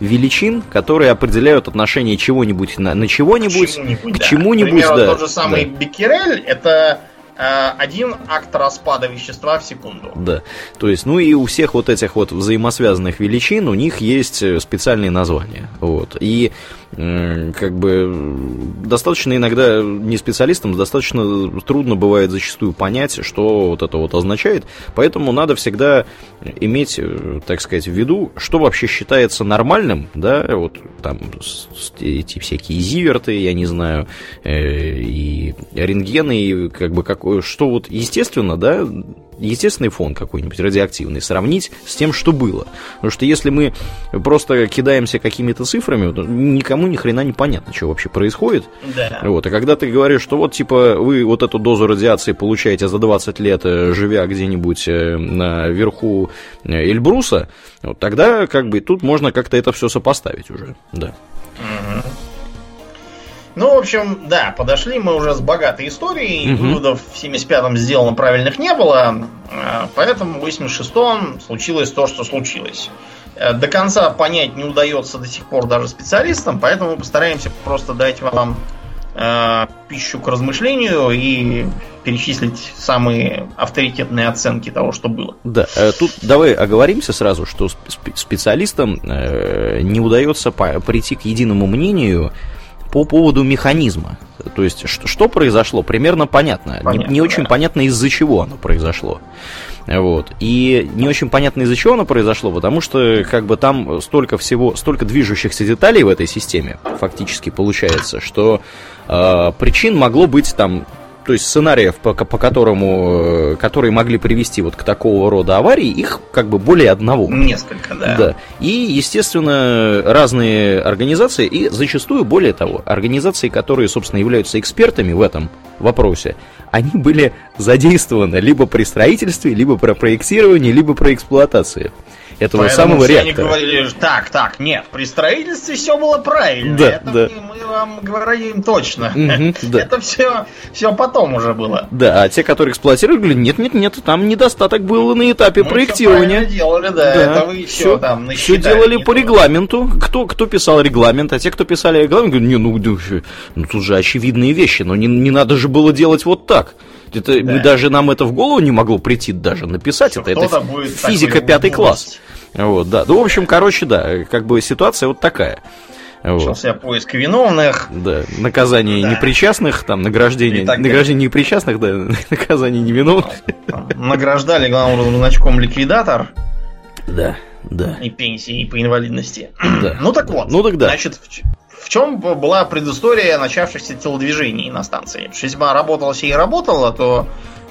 величин, которые определяют отношение чего-нибудь на, на чего-нибудь, к чему-нибудь, к чему-нибудь. К примеру, да. тот же самый да. Беккерель, это один акт распада вещества в секунду. Да. То есть, ну и у всех вот этих вот взаимосвязанных величин у них есть э, специальные названия. Вот. И как бы достаточно иногда не специалистам, достаточно трудно бывает зачастую понять, что вот это вот означает. Поэтому надо всегда иметь, э, так сказать, в виду, что вообще считается нормальным, да, вот там эти всякие зиверты, я не знаю, э, и рентгены, и как бы какое, что вот естественно, да, естественный фон какой-нибудь радиоактивный сравнить с тем, что было. Потому что если мы просто кидаемся какими-то цифрами, то никому ни хрена не понятно, что вообще происходит. Да. Вот. А когда ты говоришь, что вот типа вы вот эту дозу радиации получаете за 20 лет, э, живя где-нибудь э, на верху э, Эльбруса, вот тогда как бы тут можно как-то это все сопоставить уже. Да. Угу. Ну, в общем, да, подошли мы уже с богатой историей. Угу. Выводов в 75-м сделано правильных не было. Э, поэтому в 86-м случилось то, что случилось. Э, до конца понять не удается до сих пор даже специалистам, поэтому мы постараемся просто дать вам э, пищу к размышлению и перечислить самые авторитетные оценки того, что было. Да, тут давай оговоримся сразу, что специалистам не удается прийти к единому мнению по поводу механизма. То есть, что, что произошло, примерно понятно. понятно не, не очень да. понятно, из-за чего оно произошло. Вот. И не очень понятно, из-за чего оно произошло, потому что как бы там столько всего, столько движущихся деталей в этой системе, фактически получается, что э, причин могло быть там то есть сценариев, по, по которому, э, которые могли привести вот к такого рода аварии, их как бы более одного. Несколько, да. Да. И, естественно, разные организации, и зачастую, более того, организации, которые, собственно, являются экспертами в этом вопросе, они были задействованы либо при строительстве, либо при проектировании, либо при эксплуатации этого Поэтому самого реактора. Они говорили, так, так, нет, при строительстве все было правильно. Да, это да. Мы, мы вам говорим точно. Угу, да. Это все, все потом уже было. Да, а те, которые эксплуатировали, говорили, нет, нет, нет, там недостаток был на этапе мы проектирования. Все делали, да, да. это вы все, все там Все делали по регламенту. Кто, кто писал регламент, а те, кто писали регламент, говорят, не, ну, ну тут же очевидные вещи, но не, не надо же было делать вот так. Это, да. даже нам это в голову не могло прийти даже написать Что это. Это физика пятый класс. Вот, да. Ну, в общем, короче, да, как бы ситуация вот такая. Вот. Начался поиск виновных. Да, наказание да. непричастных, там, награждение, награждение непричастных, да, наказание невиновных. Награждали главным значком ликвидатор. Да, да. И пенсии, и по инвалидности. Да. Ну так вот. Ну тогда. Значит, в чем была предыстория начавшихся телодвижений на станции? Потому что если бы она работала и работала, то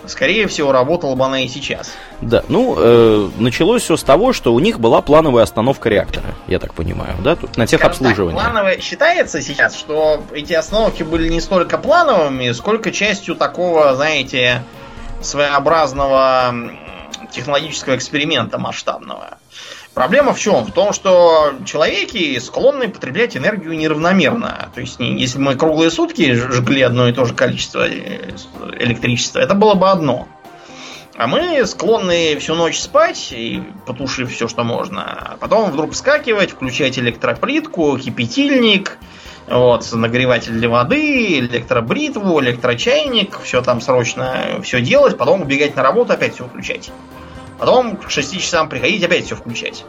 скорее всего, работала бы она и сейчас. Да, ну, э, началось все с того, что у них была плановая остановка реактора, я так понимаю, да, тут на техобслуживание. Так, плановая считается сейчас, что эти остановки были не столько плановыми, сколько частью такого, знаете, своеобразного технологического эксперимента масштабного. Проблема в чем? В том, что человеки склонны потреблять энергию неравномерно. То есть, если мы круглые сутки жгли одно и то же количество э, электричества, это было бы одно. А мы склонны всю ночь спать, и потушив все, что можно. А потом вдруг вскакивать, включать электроплитку, кипятильник, вот, нагреватель для воды, электробритву, электрочайник, все там срочно все делать, потом убегать на работу, опять все включать. Потом к 6 часам приходить, опять все включать.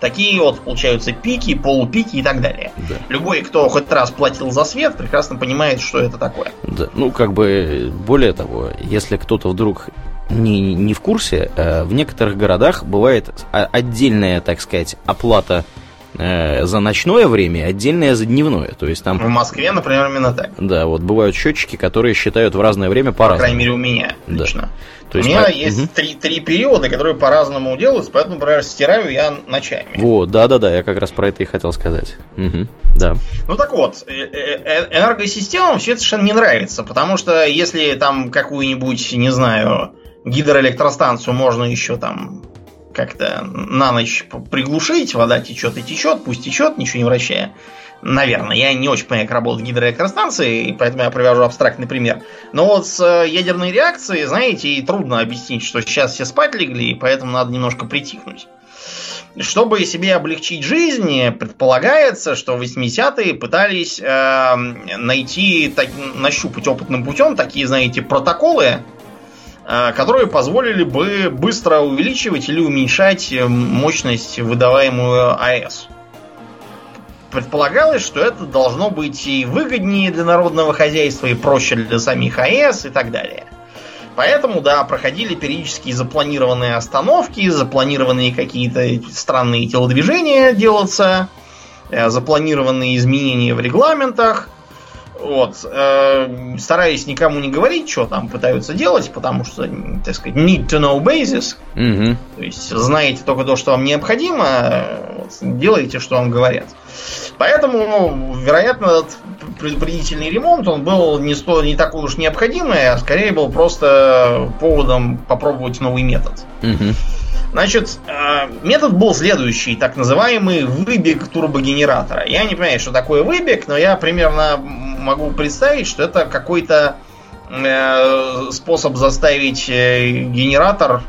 Такие вот получаются пики, полупики и так далее. Да. Любой, кто хоть раз платил за свет, прекрасно понимает, что это такое. Да. Ну, как бы, более того, если кто-то вдруг не, не в курсе, э, в некоторых городах бывает отдельная, так сказать, оплата за ночное время, отдельное за дневное. То есть там... В Москве, например, именно так. Да, вот бывают счетчики, которые считают в разное время по-разному. По крайней мере, у меня лично. Да. То есть, У меня по... есть угу. три, три периода, которые по-разному делаются, поэтому, например, стираю я ночами. Вот, да-да-да, я как раз про это и хотел сказать. Угу. Да. Ну так вот, э, э, э, энергосистемам все это совершенно не нравится, потому что если там какую-нибудь, не знаю, гидроэлектростанцию можно еще там как-то на ночь приглушить, вода течет и течет, пусть течет, ничего не вращая. Наверное, я не очень понимаю, как работают гидроэлектростанции, поэтому я привожу абстрактный пример. Но вот с э, ядерной реакцией, знаете, и трудно объяснить, что сейчас все спать легли, и поэтому надо немножко притихнуть. чтобы себе облегчить жизнь, предполагается, что 80-е пытались э, найти, так, нащупать опытным путем такие, знаете, протоколы, которые позволили бы быстро увеличивать или уменьшать мощность, выдаваемую АЭС. Предполагалось, что это должно быть и выгоднее для народного хозяйства, и проще для самих АЭС и так далее. Поэтому, да, проходили периодически запланированные остановки, запланированные какие-то странные телодвижения делаться, э, запланированные изменения в регламентах. Вот. Э, стараясь никому не говорить, что там пытаются делать, потому что, так сказать, need to know basis. Угу. То есть знаете только то, что вам необходимо, вот, делаете, что вам говорят. Поэтому, вероятно, этот предупредительный ремонт, он был не, сто, не такой уж необходимый, а скорее был просто поводом попробовать новый метод. Угу. Значит, э, метод был следующий, так называемый выбег турбогенератора. Я не понимаю, что такое выбег, но я примерно могу представить, что это какой-то э, способ заставить э, генератор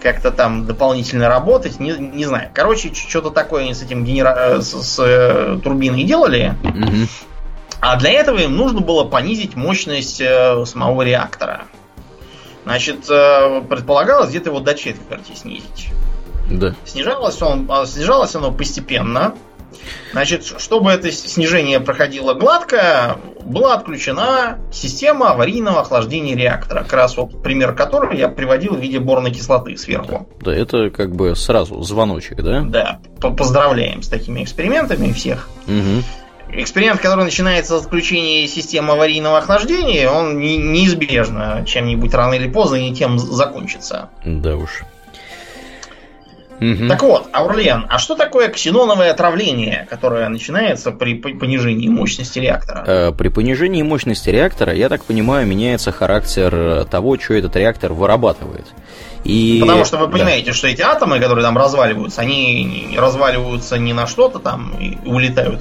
как-то там дополнительно работать, не, не знаю. Короче, что-то такое они с этим генера... с, с э, турбиной делали. Угу. А для этого им нужно было понизить мощность э, самого реактора. Значит, э, предполагалось где-то его до четверти снизить. Да. Снижалось, он, а, снижалось оно постепенно. Значит, чтобы это снижение проходило гладко, была отключена система аварийного охлаждения реактора. Как раз вот пример которого я приводил в виде борной кислоты сверху. Да, это как бы сразу звоночек, да? Да, поздравляем с такими экспериментами всех. Угу. Эксперимент, который начинается с отключения системы аварийного охлаждения, он неизбежно чем-нибудь рано или поздно и тем закончится. Да уж. Угу. Так вот, Аурлен, а что такое ксеноновое отравление, которое начинается при понижении мощности реактора? Э, при понижении мощности реактора, я так понимаю, меняется характер того, что этот реактор вырабатывает. И... Потому что вы понимаете, да. что эти атомы, которые там разваливаются, они разваливаются не на что-то там и улетают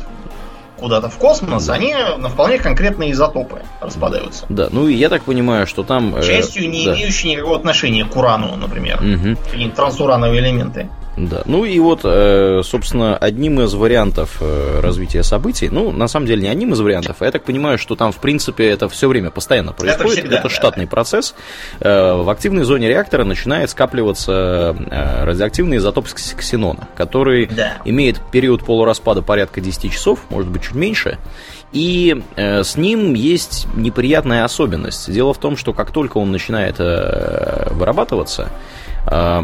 куда-то в космос, да. они на вполне конкретные изотопы распадаются. Да, ну и я так понимаю, что там... Э, Частью не да. имеющие никакого отношения к урану, например. Угу. Трансурановые элементы. Да, ну и вот, э, собственно, одним из вариантов э, развития событий, ну, на самом деле, не одним из вариантов, а я так понимаю, что там, в принципе, это все время постоянно происходит, это, всегда, это штатный да. процесс. Э, в активной зоне реактора начинает скапливаться радиоактивный изотоп ксенона, который да. имеет период полураспада порядка 10 часов, может быть, чуть меньше, и э, с ним есть неприятная особенность. Дело в том, что как только он начинает э, вырабатываться, э,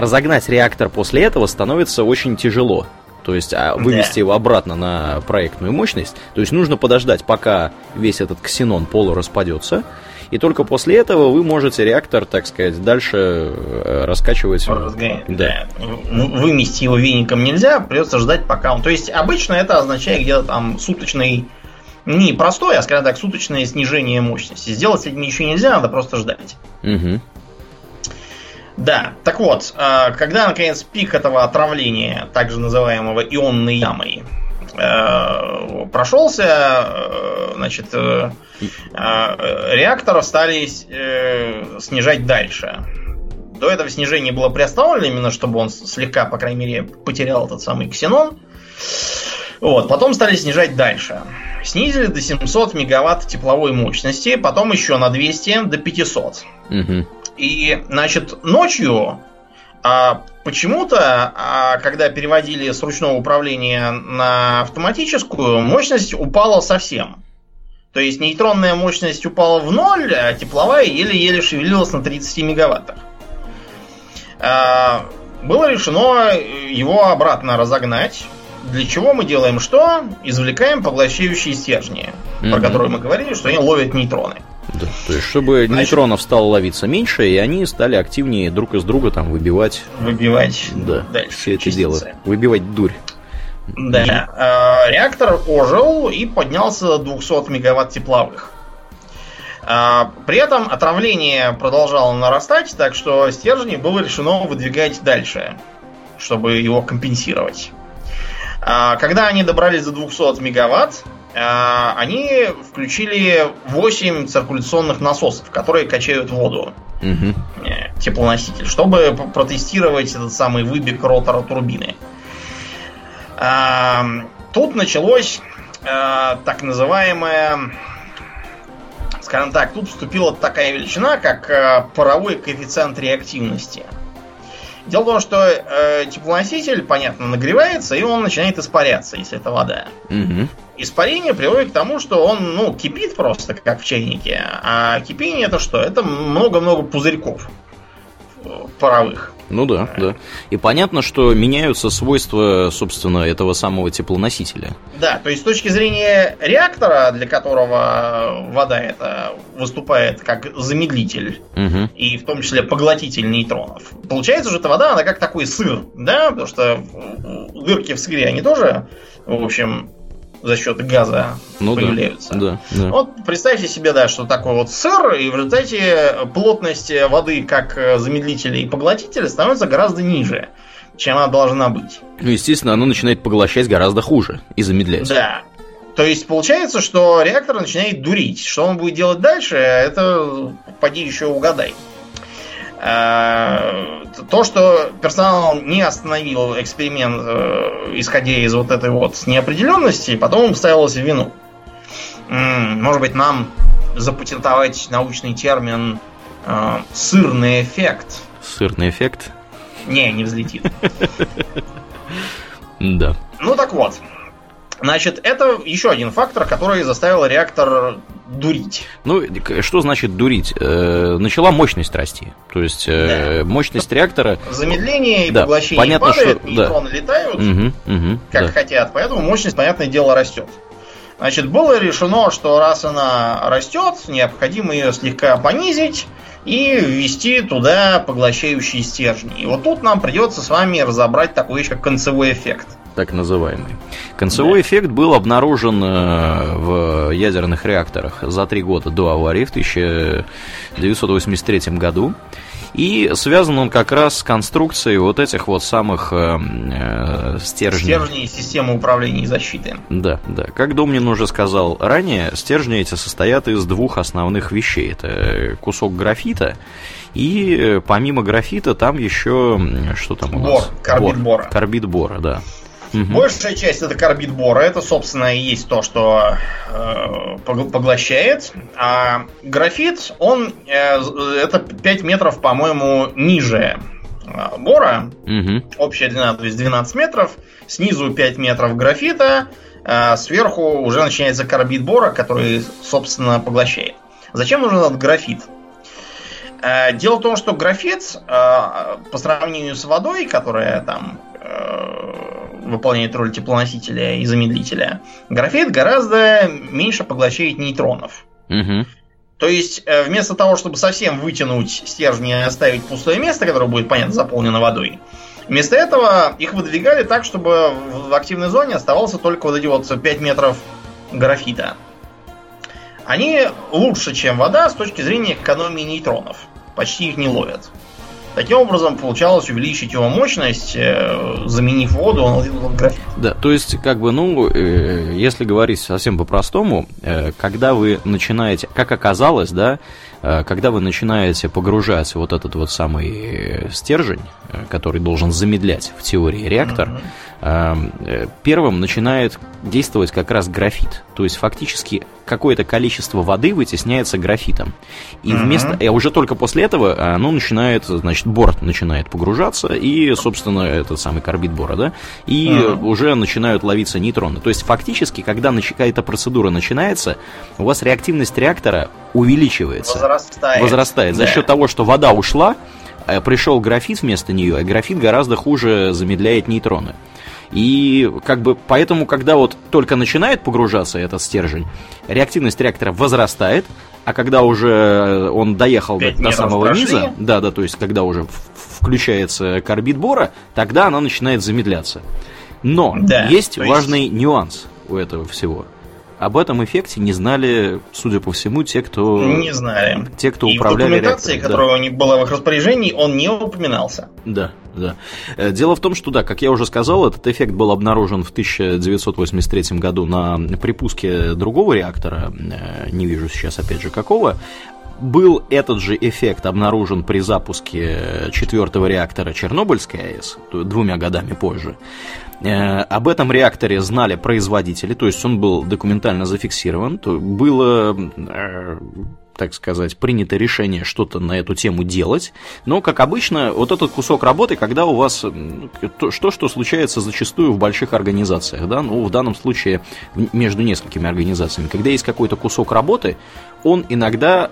разогнать реактор после этого становится очень тяжело. То есть а вывести да. его обратно на проектную мощность. То есть нужно подождать, пока весь этот ксенон полу распадется. И только после этого вы можете реактор, так сказать, дальше э, раскачивать. Разгонять. Да. Вымести его веником нельзя, придется ждать, пока он. То есть обычно это означает где-то там суточный не простой, а, скажем так, суточное снижение мощности. Сделать с этим ничего нельзя, надо просто ждать. Угу. Да, так вот, а, когда наконец пик этого отравления, также называемого ионной ямой, э, прошелся, э, значит, э, реактор стали снижать дальше. До этого снижение было приостановлено, именно чтобы он слегка, по крайней мере, потерял этот самый ксенон. Вот, потом стали снижать дальше. Снизили до 700 мегаватт тепловой мощности, потом еще на 200 до 500. Угу. И, значит, ночью а, почему-то, а, когда переводили с ручного управления на автоматическую, мощность упала совсем. То есть нейтронная мощность упала в ноль, а тепловая еле-еле шевелилась на 30 мегаваттах. А, было решено его обратно разогнать. Для чего мы делаем что? Извлекаем поглощающие стержни, mm-hmm. про которые мы говорили, что они ловят нейтроны. Да, то есть, чтобы Значит, нейтронов стало ловиться меньше, и они стали активнее друг из друга там выбивать. Выбивать. Да. Дальше. Все это дело. Выбивать дурь. Да. Э, реактор ожил и поднялся до 200 мегаватт тепловых. Э, при этом отравление продолжало нарастать, так что стержни было решено выдвигать дальше, чтобы его компенсировать. Э, когда они добрались до 200 мегаватт, они включили 8 циркуляционных насосов, которые качают воду. Угу. теплоноситель, чтобы протестировать этот самый выбег ротора турбины. А, тут началось так называемое, скажем так, тут вступила такая величина, как паровой коэффициент реактивности. Дело в том, что э, теплоноситель, понятно, нагревается, и он начинает испаряться, если это вода. Угу. Испарение приводит к тому, что он, ну, кипит просто, как в чайнике. А кипение это что? Это много-много пузырьков паровых. Ну да, да. И понятно, что меняются свойства, собственно, этого самого теплоносителя. Да, то есть с точки зрения реактора, для которого вода это выступает как замедлитель, угу. и в том числе поглотитель нейтронов, получается, что эта вода, она как такой сыр, да, потому что дырки в сыре, они тоже, в общем, за счет газа ну, появляются. Да, да, Вот представьте себе, да, что такое вот сыр, и в результате плотность воды как замедлителя и поглотителя становится гораздо ниже, чем она должна быть. Ну, естественно, оно начинает поглощать гораздо хуже и замедлять. Да. То есть получается, что реактор начинает дурить. Что он будет делать дальше, это поди еще угадай. Э, то, что персонал не остановил эксперимент, э, исходя из вот этой вот неопределенности, потом ставилось в вину. Может быть, нам запатентовать научный термин э, сырный эффект. Сырный эффект? Не, не взлетит. Да. Ну так вот. Значит, это еще один фактор, который заставил реактор дурить. Ну, что значит дурить? Э, начала мощность расти. То есть э, да. мощность реактора... Замедление и да, поглощение понятно, падает, что... нейтроны да. летают, угу, угу, как да. хотят, поэтому мощность, понятное дело, растет. Значит, было решено, что раз она растет, необходимо ее слегка понизить и ввести туда поглощающие стержни. И вот тут нам придется с вами разобрать такой еще концевой эффект – так называемый. Концевой да. эффект был обнаружен э, в ядерных реакторах за три года до аварии в 1983 году. И связан он как раз с конструкцией вот этих вот самых э, э, стержней. Стержней системы управления и защиты. Да, да. Как Домнин уже сказал ранее, стержни эти состоят из двух основных вещей. Это кусок графита и э, помимо графита там еще что там у нас? Бор, карбид бора. Карбид бора, да. Угу. Большая часть это карбид бора. Это, собственно, и есть то, что э, поглощает. А графит, он э, это 5 метров, по-моему, ниже э, бора. Угу. Общая длина, то есть 12 метров. Снизу 5 метров графита. А сверху уже начинается карбид бора, который, собственно, поглощает. Зачем нужен этот графит? Э, дело в том, что графит по сравнению с водой, которая там выполняет роль теплоносителя и замедлителя, графит гораздо меньше поглощает нейтронов. Угу. То есть, э, вместо того, чтобы совсем вытянуть стержни и оставить пустое место, которое будет, понятно, заполнено водой, вместо этого их выдвигали так, чтобы в активной зоне оставался только вот эти вот 5 метров графита. Они лучше, чем вода с точки зрения экономии нейтронов. Почти их не ловят. Таким образом, получалось увеличить его мощность, э, заменив воду, он этот графит. Да, то есть, как бы, ну, э, если говорить совсем по-простому, э, когда вы начинаете, как оказалось, да, когда вы начинаете погружать вот этот вот самый стержень, который должен замедлять в теории реактор, mm-hmm первым начинает действовать как раз графит. То есть фактически какое-то количество воды вытесняется графитом. И вместо, и уже только после этого оно начинает, значит, борт начинает погружаться, и, собственно, этот самый карбид бора, да, и uh-huh. уже начинают ловиться нейтроны. То есть фактически, когда какая-то процедура начинается, у вас реактивность реактора увеличивается. Возрастает. Возрастает. Да. За счет того, что вода ушла, э, пришел графит вместо нее, и графит гораздо хуже замедляет нейтроны. И как бы поэтому, когда вот только начинает погружаться этот стержень, реактивность реактора возрастает, а когда уже он доехал до, до самого низа, да, да, то есть когда уже включается карбид бора, тогда она начинает замедляться. Но да, есть важный есть... нюанс у этого всего. Об этом эффекте не знали, судя по всему, те, кто... Не знали. Те, кто И управляли в документации, реактором. которая да. была в их распоряжении, он не упоминался. Да, да. Э, дело в том, что, да, как я уже сказал, этот эффект был обнаружен в 1983 году на припуске другого реактора, э, не вижу сейчас, опять же, какого, был этот же эффект обнаружен при запуске четвертого реактора Чернобыльской АЭС, двумя годами позже. Э, об этом реакторе знали производители, то есть он был документально зафиксирован. Было э, так сказать, принято решение что-то на эту тему делать. Но, как обычно, вот этот кусок работы, когда у вас то, что, что случается зачастую в больших организациях, да, ну, в данном случае между несколькими организациями, когда есть какой-то кусок работы, он иногда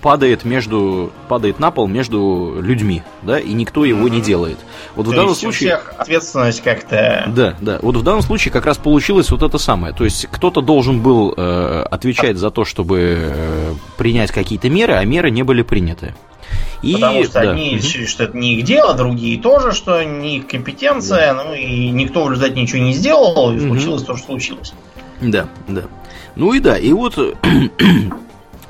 падает между падает на пол между людьми, да, и никто его mm-hmm. не делает. Вот То в данном случае всех ответственность как-то. Да, да. Вот в данном случае как раз получилось вот это самое. То есть кто-то должен был э, отвечать за то, чтобы э, принять какие-то меры, а меры не были приняты. И, Потому что да. одни решили, что это не их дело, другие тоже, что не их компетенция, да. ну и никто в результате ничего не сделал, и случилось то, что случилось. Да, да. Ну и да, и вот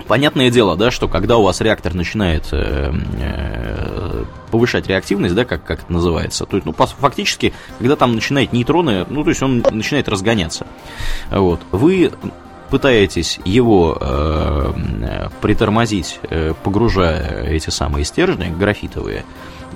Понятное дело, да, что когда у вас реактор начинает э, э, повышать реактивность, да, как, как это называется, то есть, ну, фактически, когда там начинает нейтроны, ну, то есть он начинает разгоняться. Вот. Вы пытаетесь его э, притормозить, э, погружая эти самые стержни графитовые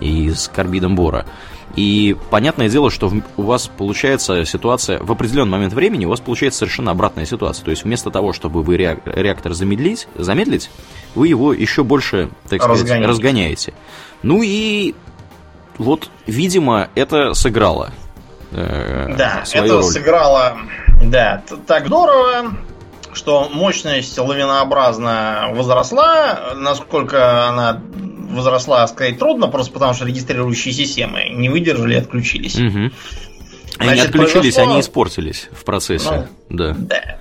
из карбидом бора, и понятное дело, что у вас получается ситуация, в определенный момент времени у вас получается совершенно обратная ситуация. То есть вместо того, чтобы вы реактор замедлить, замедлить, вы его еще больше, так сказать, разгоняете. разгоняете. Ну и вот, видимо, это сыграло. Э, да, это роль. сыграло, да, так здорово, что мощность лавинообразно возросла, насколько она возросла, сказать трудно, просто потому что регистрирующие системы не выдержали и отключились. Угу. Они Значит, отключились, произошло... они испортились в процессе. Ну, да. Да.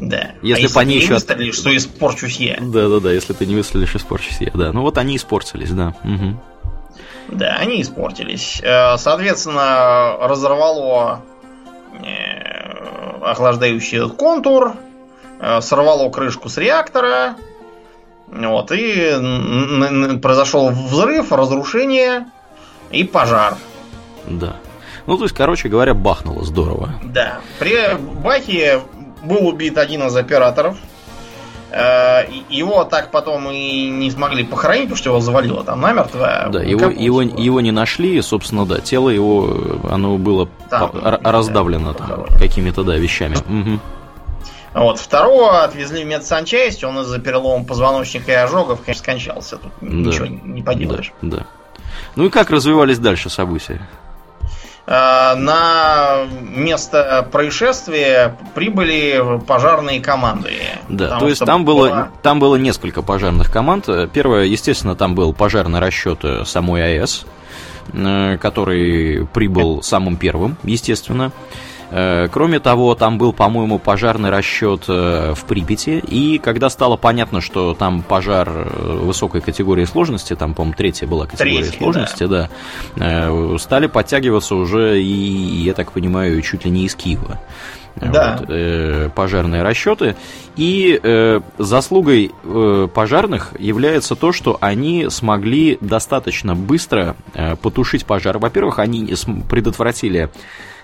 Да. Если, а бы они еще выстрелили, что испорчусь я. Да, да, да, если ты не выстрелишь, испорчусь я, да. Ну вот они испортились, да. Угу. Да, они испортились. Э, соответственно, разорвало э, охлаждающий контур, э, сорвало крышку с реактора, вот, и произошел взрыв, разрушение и пожар. Да. Ну, то есть, короче говоря, бахнуло здорово. Да. При бахе был убит один из операторов. Э, его так потом и не смогли похоронить, потому что его завалило там намертво. Да, его, его, его не нашли, собственно, да, тело его, оно было там, раздавлено да, там, какими-то, да, вещами. Угу. Вот, второго отвезли в медсанчасть, он из-за перелома позвоночника и ожогов, конечно, скончался. Тут да. ничего не поделаешь. Да, да. Ну и как развивались дальше события? А, на место происшествия прибыли пожарные команды. Да, то есть там было, было, там было несколько пожарных команд. Первое, естественно, там был пожарный расчет самой АЭС, э, который прибыл самым первым, естественно. Э, кроме того, там был, по-моему, пожарный расчет э, в Припяти, и когда стало понятно, что там пожар э, высокой категории сложности, там, по-моему, третья была категория Третий, сложности, да. да, стали подтягиваться уже и, я так понимаю, чуть ли не из Киева. Да. Вот, э, пожарные расчеты. И э, заслугой э, пожарных является то, что они смогли достаточно быстро э, потушить пожар. Во-первых, они предотвратили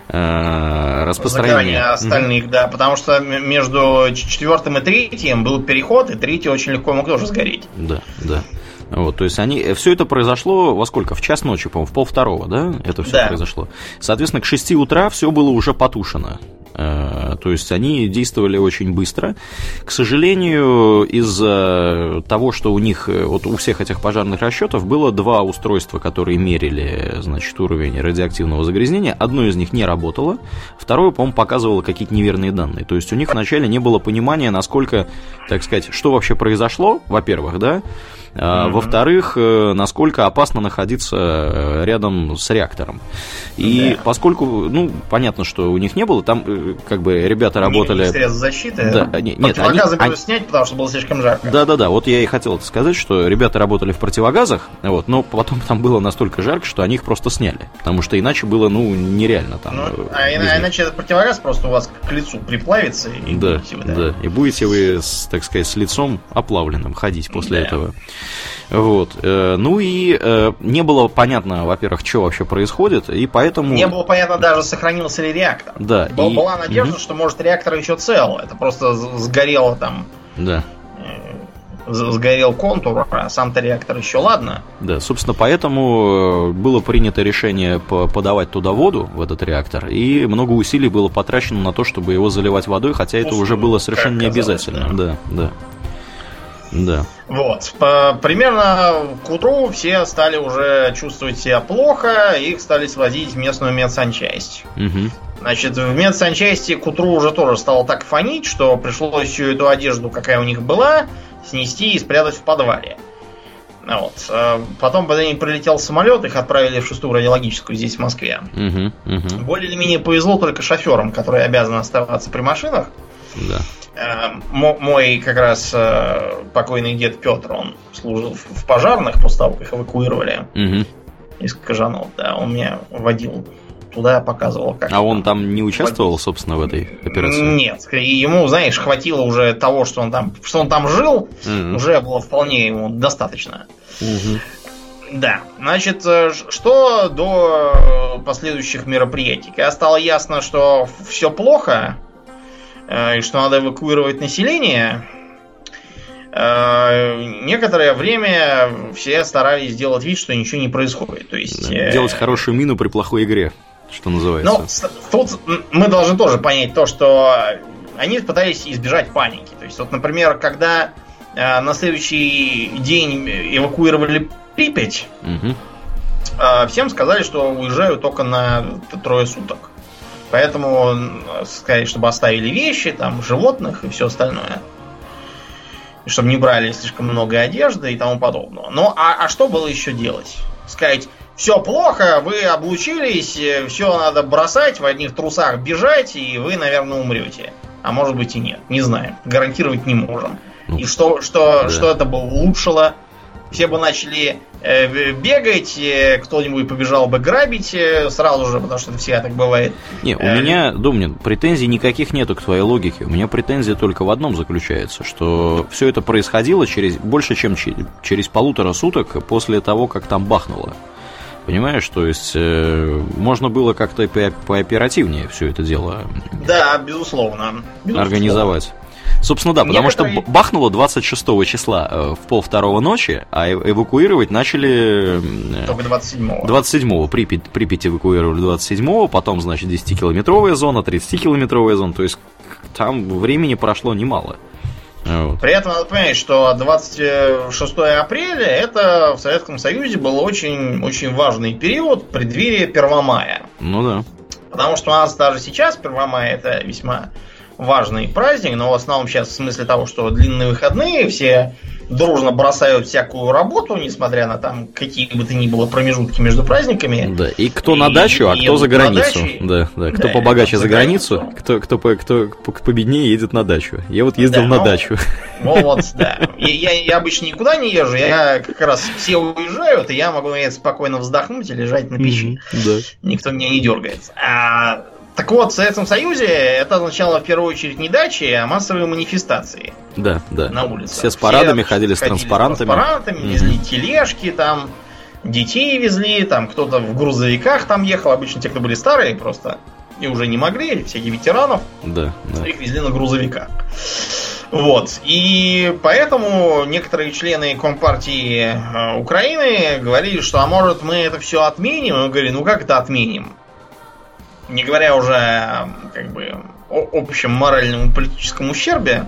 распространение. остальных, mm-hmm. да, потому что между четвертым и третьим был переход, и третий очень легко мог тоже сгореть. Да, да. Вот, то есть они, э, все это произошло во сколько? В час ночи, по-моему, в пол второго, да? Это все да. произошло. Соответственно, к 6 утра все было уже потушено. Э, то есть они действовали очень быстро. К сожалению, из-за того, что у них, э, вот у всех этих пожарных расчетов было два устройства, которые мерили, значит, уровень радиоактивного загрязнения. Одно из них не работало, второе, по-моему, показывало какие-то неверные данные. То есть у них вначале не было понимания, насколько, так сказать, что вообще произошло, во-первых, да, Mm-hmm. Во-вторых, э, насколько опасно находиться э, рядом с реактором. И да. поскольку, ну, понятно, что у них не было, там э, как бы ребята работали... средств защиты. Да, не, нет, они, они... снять, потому что было слишком жарко. Да-да-да, вот я и хотел это сказать, что ребята работали в противогазах, вот, но потом там было настолько жарко, что они их просто сняли, потому что иначе было, ну, нереально там. Ну, а иначе этот противогаз просто у вас к лицу приплавится и да, будете вы, да. да, и будете вы, так сказать, с лицом оплавленным ходить после да. этого. Вот. Э, ну и э, не было понятно, во-первых, что вообще происходит, и поэтому... Не было понятно даже, сохранился ли реактор. Да. Был, и... Была надежда, угу. что, может, реактор еще цел. Это просто сгорело там... Да сгорел контур, а сам-то реактор еще ладно. Да, собственно, поэтому э, было принято решение подавать туда воду, в этот реактор, и много усилий было потрачено на то, чтобы его заливать водой, хотя это уже было совершенно не обязательно. Да, да. Да. Вот. Примерно к утру все стали уже чувствовать себя плохо, их стали свозить в местную медсанчасть. Угу. Значит, в медсанчасти к утру уже тоже стало так фонить, что пришлось всю эту одежду, какая у них была, снести и спрятать в подвале. Вот. А потом, когда они прилетел самолет, их отправили в шестую радиологическую здесь, в Москве. Угу, угу. Более или менее повезло только шоферам, которые обязаны оставаться при машинах. Да. Э, мой как раз э, покойный дед Петр, он служил в пожарных после того, как их эвакуировали угу. из Кожанов, да, он меня водил туда, показывал, как. А он там не участвовал, водить. собственно, в этой операции? Нет, ему, знаешь, хватило уже того, что он там, что он там жил, угу. уже было вполне ему достаточно. Угу. Да, значит, э, что до последующих мероприятий? Когда стало ясно, что все плохо, и что надо эвакуировать население, э, некоторое время все старались сделать вид, что ничего не происходит. То есть, э, Делать хорошую мину при плохой игре, что называется. Ну, тут мы должны тоже понять то, что они пытались избежать паники. То есть, вот, например, когда на следующий день эвакуировали Припять, угу. всем сказали, что уезжают только на трое суток. Поэтому сказали, чтобы оставили вещи, там, животных и все остальное. И чтобы не брали слишком много одежды и тому подобного. Ну, а, а что было еще делать? Сказать, все плохо, вы облучились, все надо бросать, в одних трусах бежать, и вы, наверное, умрете. А может быть и нет, не знаем. Гарантировать не можем. Ну, и что, что, да. что это бы улучшило? Все бы начали Э, бегать, э, кто-нибудь побежал бы грабить э, сразу же, потому что это всегда так бывает. Не, у меня, Домнин, претензий никаких нету к твоей логике. У меня претензия только в одном заключается, что все это происходило через больше, чем через полутора суток после того, как там бахнуло. Понимаешь, то есть э, можно было как-то по пооперативнее все это дело. Да, безусловно. безусловно. Организовать. Собственно, да, потому Некоторые... что бахнуло 26 числа э, в пол второго ночи, а эвакуировать начали... Только 27-го. 27-го. Припять, Припять эвакуировали 27-го, потом, значит, 10-километровая зона, 30-километровая зона, то есть там времени прошло немало. Вот. При этом надо понять, что 26 апреля это в Советском Союзе был очень, очень важный период преддверия Первомая. Ну да. Потому что у нас даже сейчас Первомая это весьма важный праздник, но в основном сейчас в смысле того, что длинные выходные, все дружно бросают всякую работу, несмотря на там какие бы то ни было промежутки между праздниками. Да, и кто и, на дачу, а кто за границу. Да, да, кто да, побогаче за границу, границу, кто, кто, кто, кто победнее едет на дачу. Я вот ездил да, на ну, дачу. Ну вот, да. Я, я обычно никуда не езжу, я как раз все уезжают, и я могу спокойно вздохнуть и лежать на печи. Да. Никто меня не дергает. А так вот, в Советском Союзе это означало в первую очередь не дачи, а массовые манифестации. Да, да. На улице. Все с парадами Все ходили, с транспарантами. С транспарантами, mm-hmm. везли тележки там, детей везли, там кто-то в грузовиках там ехал. Обычно те, кто были старые, просто и уже не могли, всякие ветеранов. Да, да. Их везли на грузовиках. Вот. И поэтому некоторые члены Компартии э, Украины говорили, что а может мы это все отменим? И мы говорили, ну как это отменим? Не говоря уже как бы о общем моральном и политическом ущербе,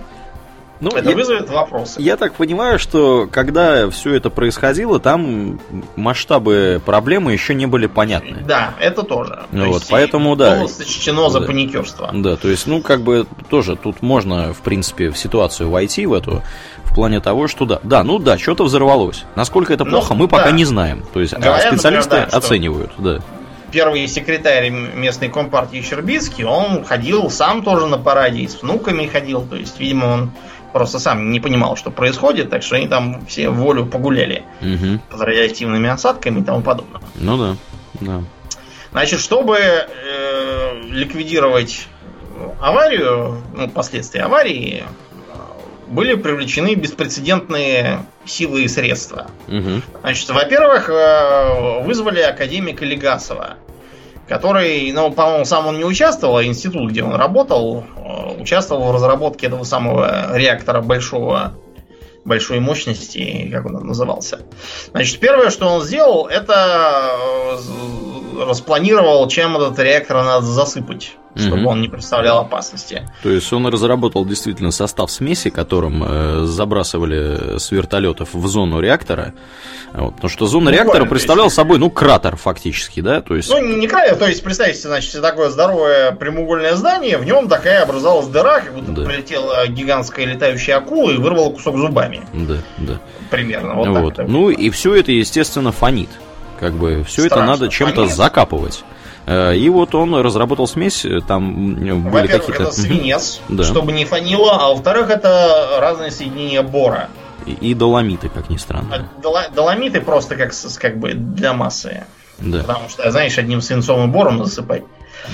ну, это я, вызовет вопросы. Я так понимаю, что когда все это происходило, там масштабы проблемы еще не были понятны. Да, это тоже. Ну, вот, поэтому да. Было сочтено за да. паникерство. Да, то есть, ну, как бы тоже тут можно, в принципе, в ситуацию войти в эту, в плане того, что да, да, ну да, что-то взорвалось. Насколько это ну, плохо, ну, мы да. пока не знаем. То есть, Говорят, специалисты например, да, оценивают, да первый секретарь местной компартии Щербицкий, он ходил сам тоже на параде, и с внуками ходил, то есть, видимо, он просто сам не понимал, что происходит, так что они там все волю погуляли угу. под радиоактивными осадками и тому подобное. Ну да, да. Значит, чтобы э, ликвидировать аварию, ну, последствия аварии, были привлечены беспрецедентные силы и средства. Угу. Значит, во-первых, э, вызвали академика Легасова, который, ну, по-моему, сам он не участвовал, а институт, где он работал, э, участвовал в разработке этого самого реактора большого большой мощности, как он назывался. Значит, первое, что он сделал, это э, распланировал, чем этот реактор надо засыпать чтобы угу. он не представлял опасности. То есть он разработал действительно состав смеси, которым э, забрасывали с вертолетов в зону реактора. Вот, потому что зона ну, реактора представляла собой, ну, кратер фактически, да? То есть... Ну, не кратер, то есть, представьте, значит, такое здоровое прямоугольное здание, в нем такая образовалась дыра, как будто да. прилетела гигантская летающая акула и вырвала кусок зубами. Да, да. Примерно. Вот, вот. Так, ну, и все это, естественно, фонит. Как бы все это надо чем-то закапывать. Э, и вот он разработал смесь, э, там были какие-то... это свинец, да. чтобы не фанило, а во-вторых, это разные соединения бора. И, и доломиты, как ни странно. А, доломиты просто как, как бы для массы. Да. Потому что, знаешь, одним свинцовым бором засыпать.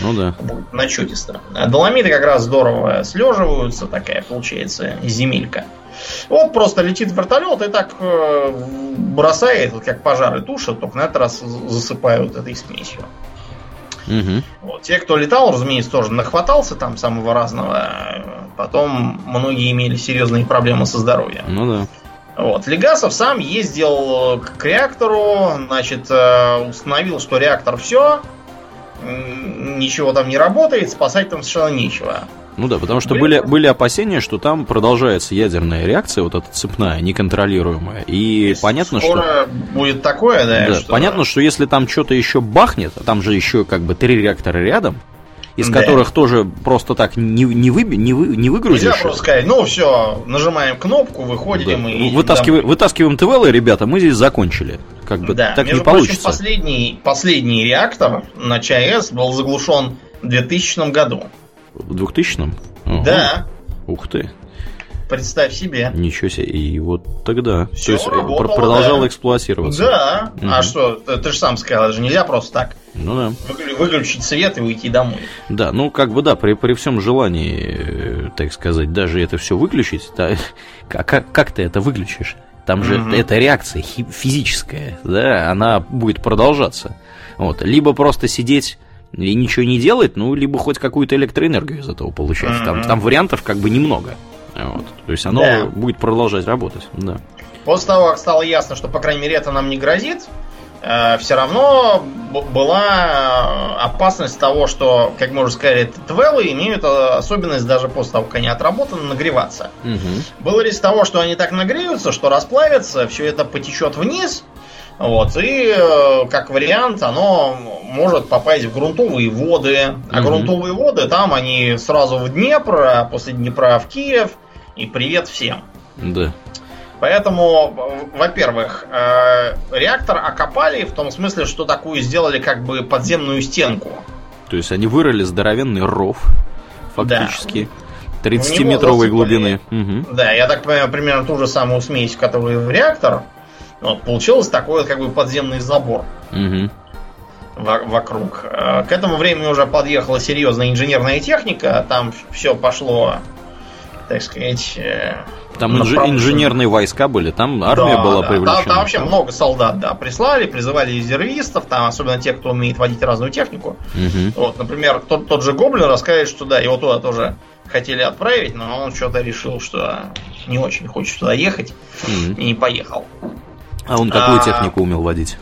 Ну да. Будет начетисто. А доломиты как раз здорово слеживаются, такая получается земелька. Вот просто летит вертолет и так э, бросает, вот как пожары тушат, только на этот раз засыпают этой смесью. Угу. Вот. Те, кто летал, разумеется, тоже нахватался там самого разного. Потом многие имели серьезные проблемы со здоровьем. Ну да. Вот. Легасов сам ездил к реактору, значит, э, установил, что реактор все, ничего там не работает, спасать там совершенно нечего. Ну да, потому что были, были опасения, что там продолжается ядерная реакция, вот эта цепная, неконтролируемая. И Если понятно, скоро что... будет такое, да? Да, что... понятно, что если там что-то еще бахнет, а там же еще как бы три реактора рядом, из да. которых тоже просто так не, не, вы, не, вы, не выгрузишь. Нельзя просто сказать, ну все, нажимаем кнопку, выходим да. и... Вытаскиваем, вытаскиваем ТВЛ, ребята, мы здесь закончили. Как бы да. так Между не получится. Прочим, последний, последний реактор на ЧАЭС был заглушен в 2000 году. В 2000-м? Ого. Да. Ух ты. Представь себе. Ничего себе. И вот тогда. Все То есть работало, продолжал да. эксплуатироваться. Да. Угу. А что? Ты, ты же сам сказал, это же нельзя просто так. Ну да. Выключить свет и уйти домой. Да, ну как бы да, при, при всем желании, э, так сказать, даже это все выключить, да, как, как ты это выключишь? Там же mm эта реакция физическая, да, она будет продолжаться. Вот. Либо просто сидеть и ничего не делать, ну, либо хоть какую-то электроэнергию из этого получать. Mm-hmm. Там, там вариантов как бы немного. Вот. То есть оно да. будет продолжать работать. Да. После того, как стало ясно, что, по крайней мере, это нам не грозит, э, все равно была опасность того, что, как мы уже сказали, твеллы имеют э, особенность даже после того, как они отработаны, нагреваться. Угу. Был риск того, что они так нагреются, что расплавятся, все это потечет вниз, вот, и э, как вариант, оно может попасть в грунтовые воды. А угу. грунтовые воды там они сразу в Днепр, а после Днепра в Киев. И привет всем. Да. Поэтому, во-первых, э, реактор окопали в том смысле, что такую сделали как бы подземную стенку. То есть они вырыли здоровенный ров, фактически. Да. 30-метровой глубины. Угу. Да, я так понимаю, примерно ту же самую смесь, которую в реактор. Вот, получилось такой как бы подземный забор. Угу. Вокруг. Э, к этому времени уже подъехала серьезная инженерная техника, там все пошло, так сказать, э, там инж... инженерные войска были, там армия да, была да. привлечена. Там, там вообще там... много солдат, да, прислали, призывали резервистов, там особенно те, кто умеет водить разную технику. Угу. Вот, например, тот, тот же Гоблин рассказывает, что да, его туда тоже хотели отправить, но он что-то решил, что не очень хочет туда ехать угу. и не поехал. А он какую а, технику умел водить?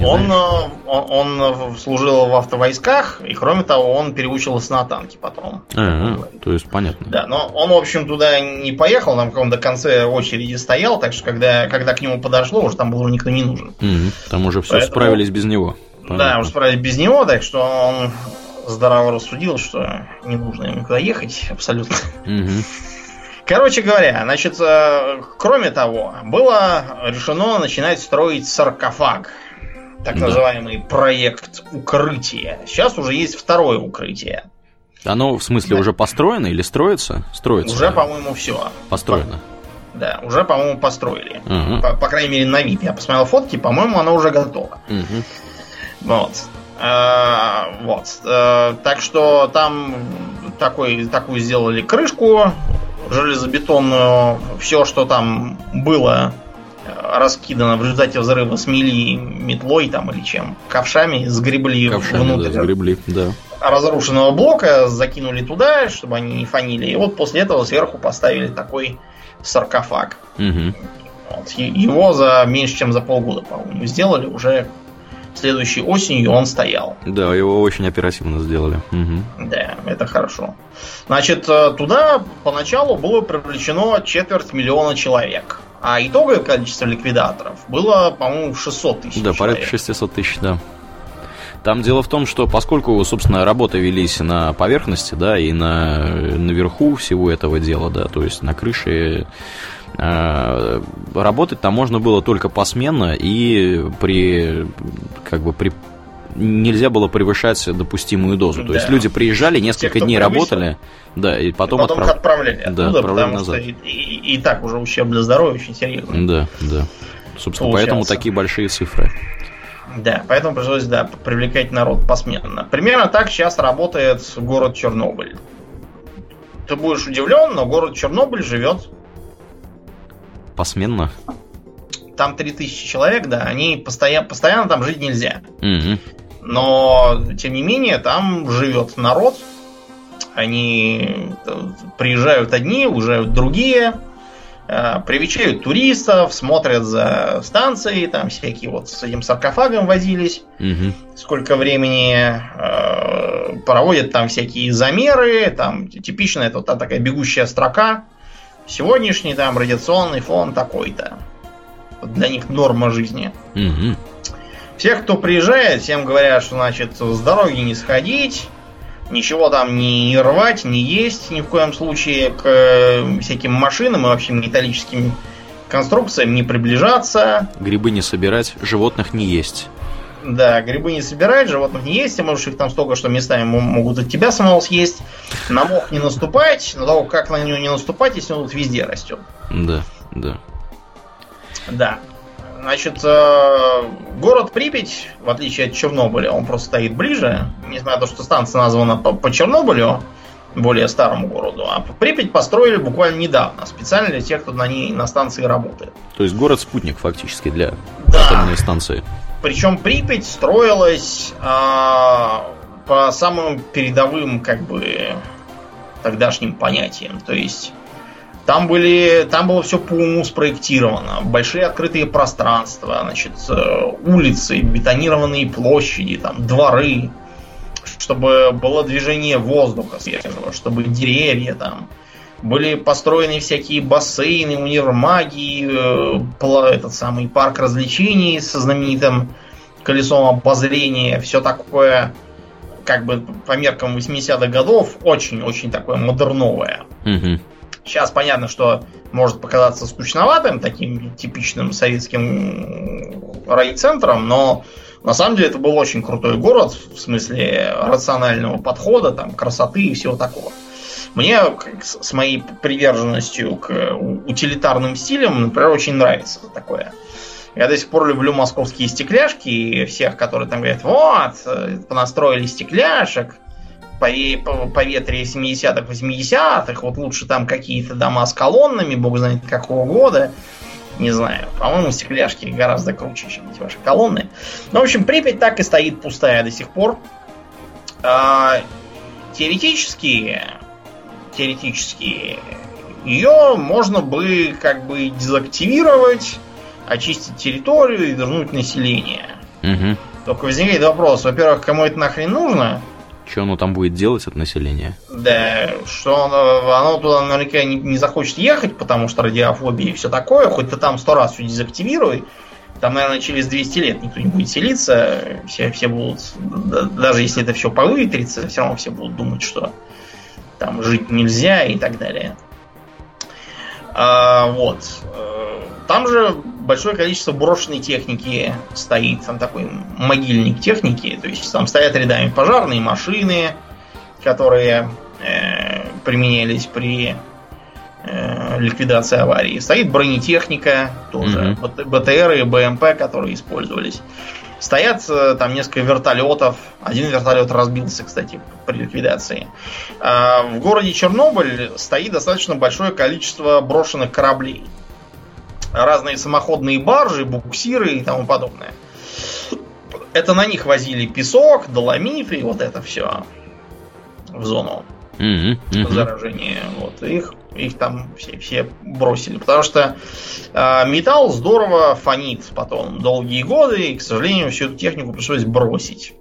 Он, э, он, он служил в автовойсках, и кроме того, он переучился на танки потом. А, то есть понятно. Да, но он, в общем, туда не поехал, там в каком-то конце очереди стоял, так что когда, когда к нему подошло, уже там был уже никто не нужен. Угу, там уже все Поэтому, справились без него. Понятно. Да, уже справились без него, так что он здраво рассудил, что не нужно ему куда ехать абсолютно. Угу. Короче говоря, значит, э, кроме того, было решено начинать строить саркофаг. Так да. называемый проект укрытия. Сейчас уже есть второе укрытие. Оно, в смысле, да. уже построено или строится? Строится. Уже, по-моему, все. Построено. Да, уже, по-моему, построили. Угу. По, по крайней мере, на вид. Я посмотрел фотки, по-моему, оно уже готово. Угу. Вот. А, вот. А, так что там такой, такую сделали крышку, железобетонную, все, что там было э, раскидано в результате взрыва смели метлой там или чем, ковшами сгребли ковшами, внутрь. Да, сгребли, да. Разрушенного блока закинули туда, чтобы они не фанили. И вот после этого сверху поставили такой саркофаг. Угу. Вот. Его за меньше, чем за полгода, по-моему, сделали. Уже следующей осенью он стоял. Да, его очень оперативно сделали. Угу. Да, это хорошо. Значит, э, туда поначалу было привлечено четверть миллиона человек. А итоговое количество ликвидаторов было, по-моему, 600 тысяч. Да, человек. порядка 600 тысяч, да. Там дело в том, что поскольку, собственно, работы велись на поверхности, да, и на, наверху всего этого дела, да, то есть на крыше, э, работать там можно было только посменно и при, как бы, при нельзя было превышать допустимую дозу. То да. есть люди приезжали, несколько Те, дней превысил, работали, да, и потом, и потом отправ... отправляли. Да, оттуда, отправляли назад. Что и, и так уже ущерб для здоровья очень серьезный. Да, да. Собственно, Получался. поэтому такие большие цифры. Да, поэтому пришлось, да, привлекать народ посменно. Примерно так сейчас работает город Чернобыль. Ты будешь удивлен, но город Чернобыль живет. Посменно? Там 3000 человек, да, они постоянно, постоянно там жить нельзя. Угу. Но, тем не менее, там живет народ. Они э, приезжают одни, уже другие Э, привечают туристов, смотрят за станцией, там всякие вот с этим саркофагом возились, угу. сколько времени э, проводят там всякие замеры, там типично это вот такая бегущая строка, сегодняшний там радиационный фон такой-то, для них норма жизни. Угу. Всех, кто приезжает, всем говорят, что значит с дороги не сходить, ничего там не рвать, не есть ни в коем случае к э, всяким машинам и вообще металлическим конструкциям не приближаться. Грибы не собирать, животных не есть. Да, грибы не собирать, животных не есть, ты можешь их там столько, что местами могут от тебя самого съесть. На мох не наступать, но того, как на него не наступать, если он тут везде растет. Да, да. Да. Значит, э, город Припять, в отличие от Чернобыля, он просто стоит ближе, несмотря на то, что станция названа по, по Чернобылю, более старому городу. А Припять построили буквально недавно, специально для тех, кто на ней на станции работает. То есть город-спутник фактически для да. атомной станции. Причем Припять строилась а, по самым передовым, как бы, тогдашним понятиям. То есть там, были, там было все по уму спроектировано. Большие открытые пространства, значит, э, улицы, бетонированные площади, там, дворы, чтобы было движение воздуха свежего, чтобы деревья там. Были построены всякие бассейны, универмаги, э, этот самый парк развлечений со знаменитым колесом обозрения, все такое, как бы по меркам 80-х годов, очень-очень такое модерновое. Угу. Сейчас понятно, что может показаться скучноватым, таким типичным советским райцентром, но на самом деле это был очень крутой город в смысле рационального подхода, там, красоты и всего такого. Мне с моей приверженностью к утилитарным стилям, например, очень нравится такое. Я до сих пор люблю московские стекляшки и всех, которые там говорят, вот, э, понастроили стекляшек, поветрие 70-х, 80-х, вот лучше там какие-то дома с колоннами, бог знает какого года, не знаю. По-моему, стекляшки гораздо круче, чем эти ваши колонны. Ну, в общем, Припять так и стоит пустая до сих пор. А, теоретически, теоретически, ее можно бы как бы дезактивировать, очистить территорию и вернуть население. Угу. Только возникает вопрос, во-первых, кому это нахрен нужно? Что оно там будет делать от населения? Да, что оно, оно туда наверняка не, не захочет ехать, потому что радиофобия и все такое. Хоть ты там сто раз все дезактивируй. Там, наверное, через 200 лет никто не будет селиться. Все, все будут, даже если это все повыветрится, все равно все будут думать, что там жить нельзя и так далее. А, вот. Э, там же большое количество брошенной техники стоит. Там такой могильник техники. То есть там стоят рядами пожарные машины, которые э, применялись при э, ликвидации аварии. Стоит бронетехника, тоже mm-hmm. БТР и БМП, которые использовались. Стоят э, там несколько вертолетов. Один вертолет разбился, кстати, при ликвидации. А в городе Чернобыль стоит достаточно большое количество брошенных кораблей. Разные самоходные баржи, буксиры и тому подобное. Это на них возили песок, доломит и вот это все в зону. mm-hmm. заражения. Вот, их, их там все, все бросили. Потому что э, металл здорово фонит потом долгие годы, и, к сожалению, всю эту технику пришлось бросить.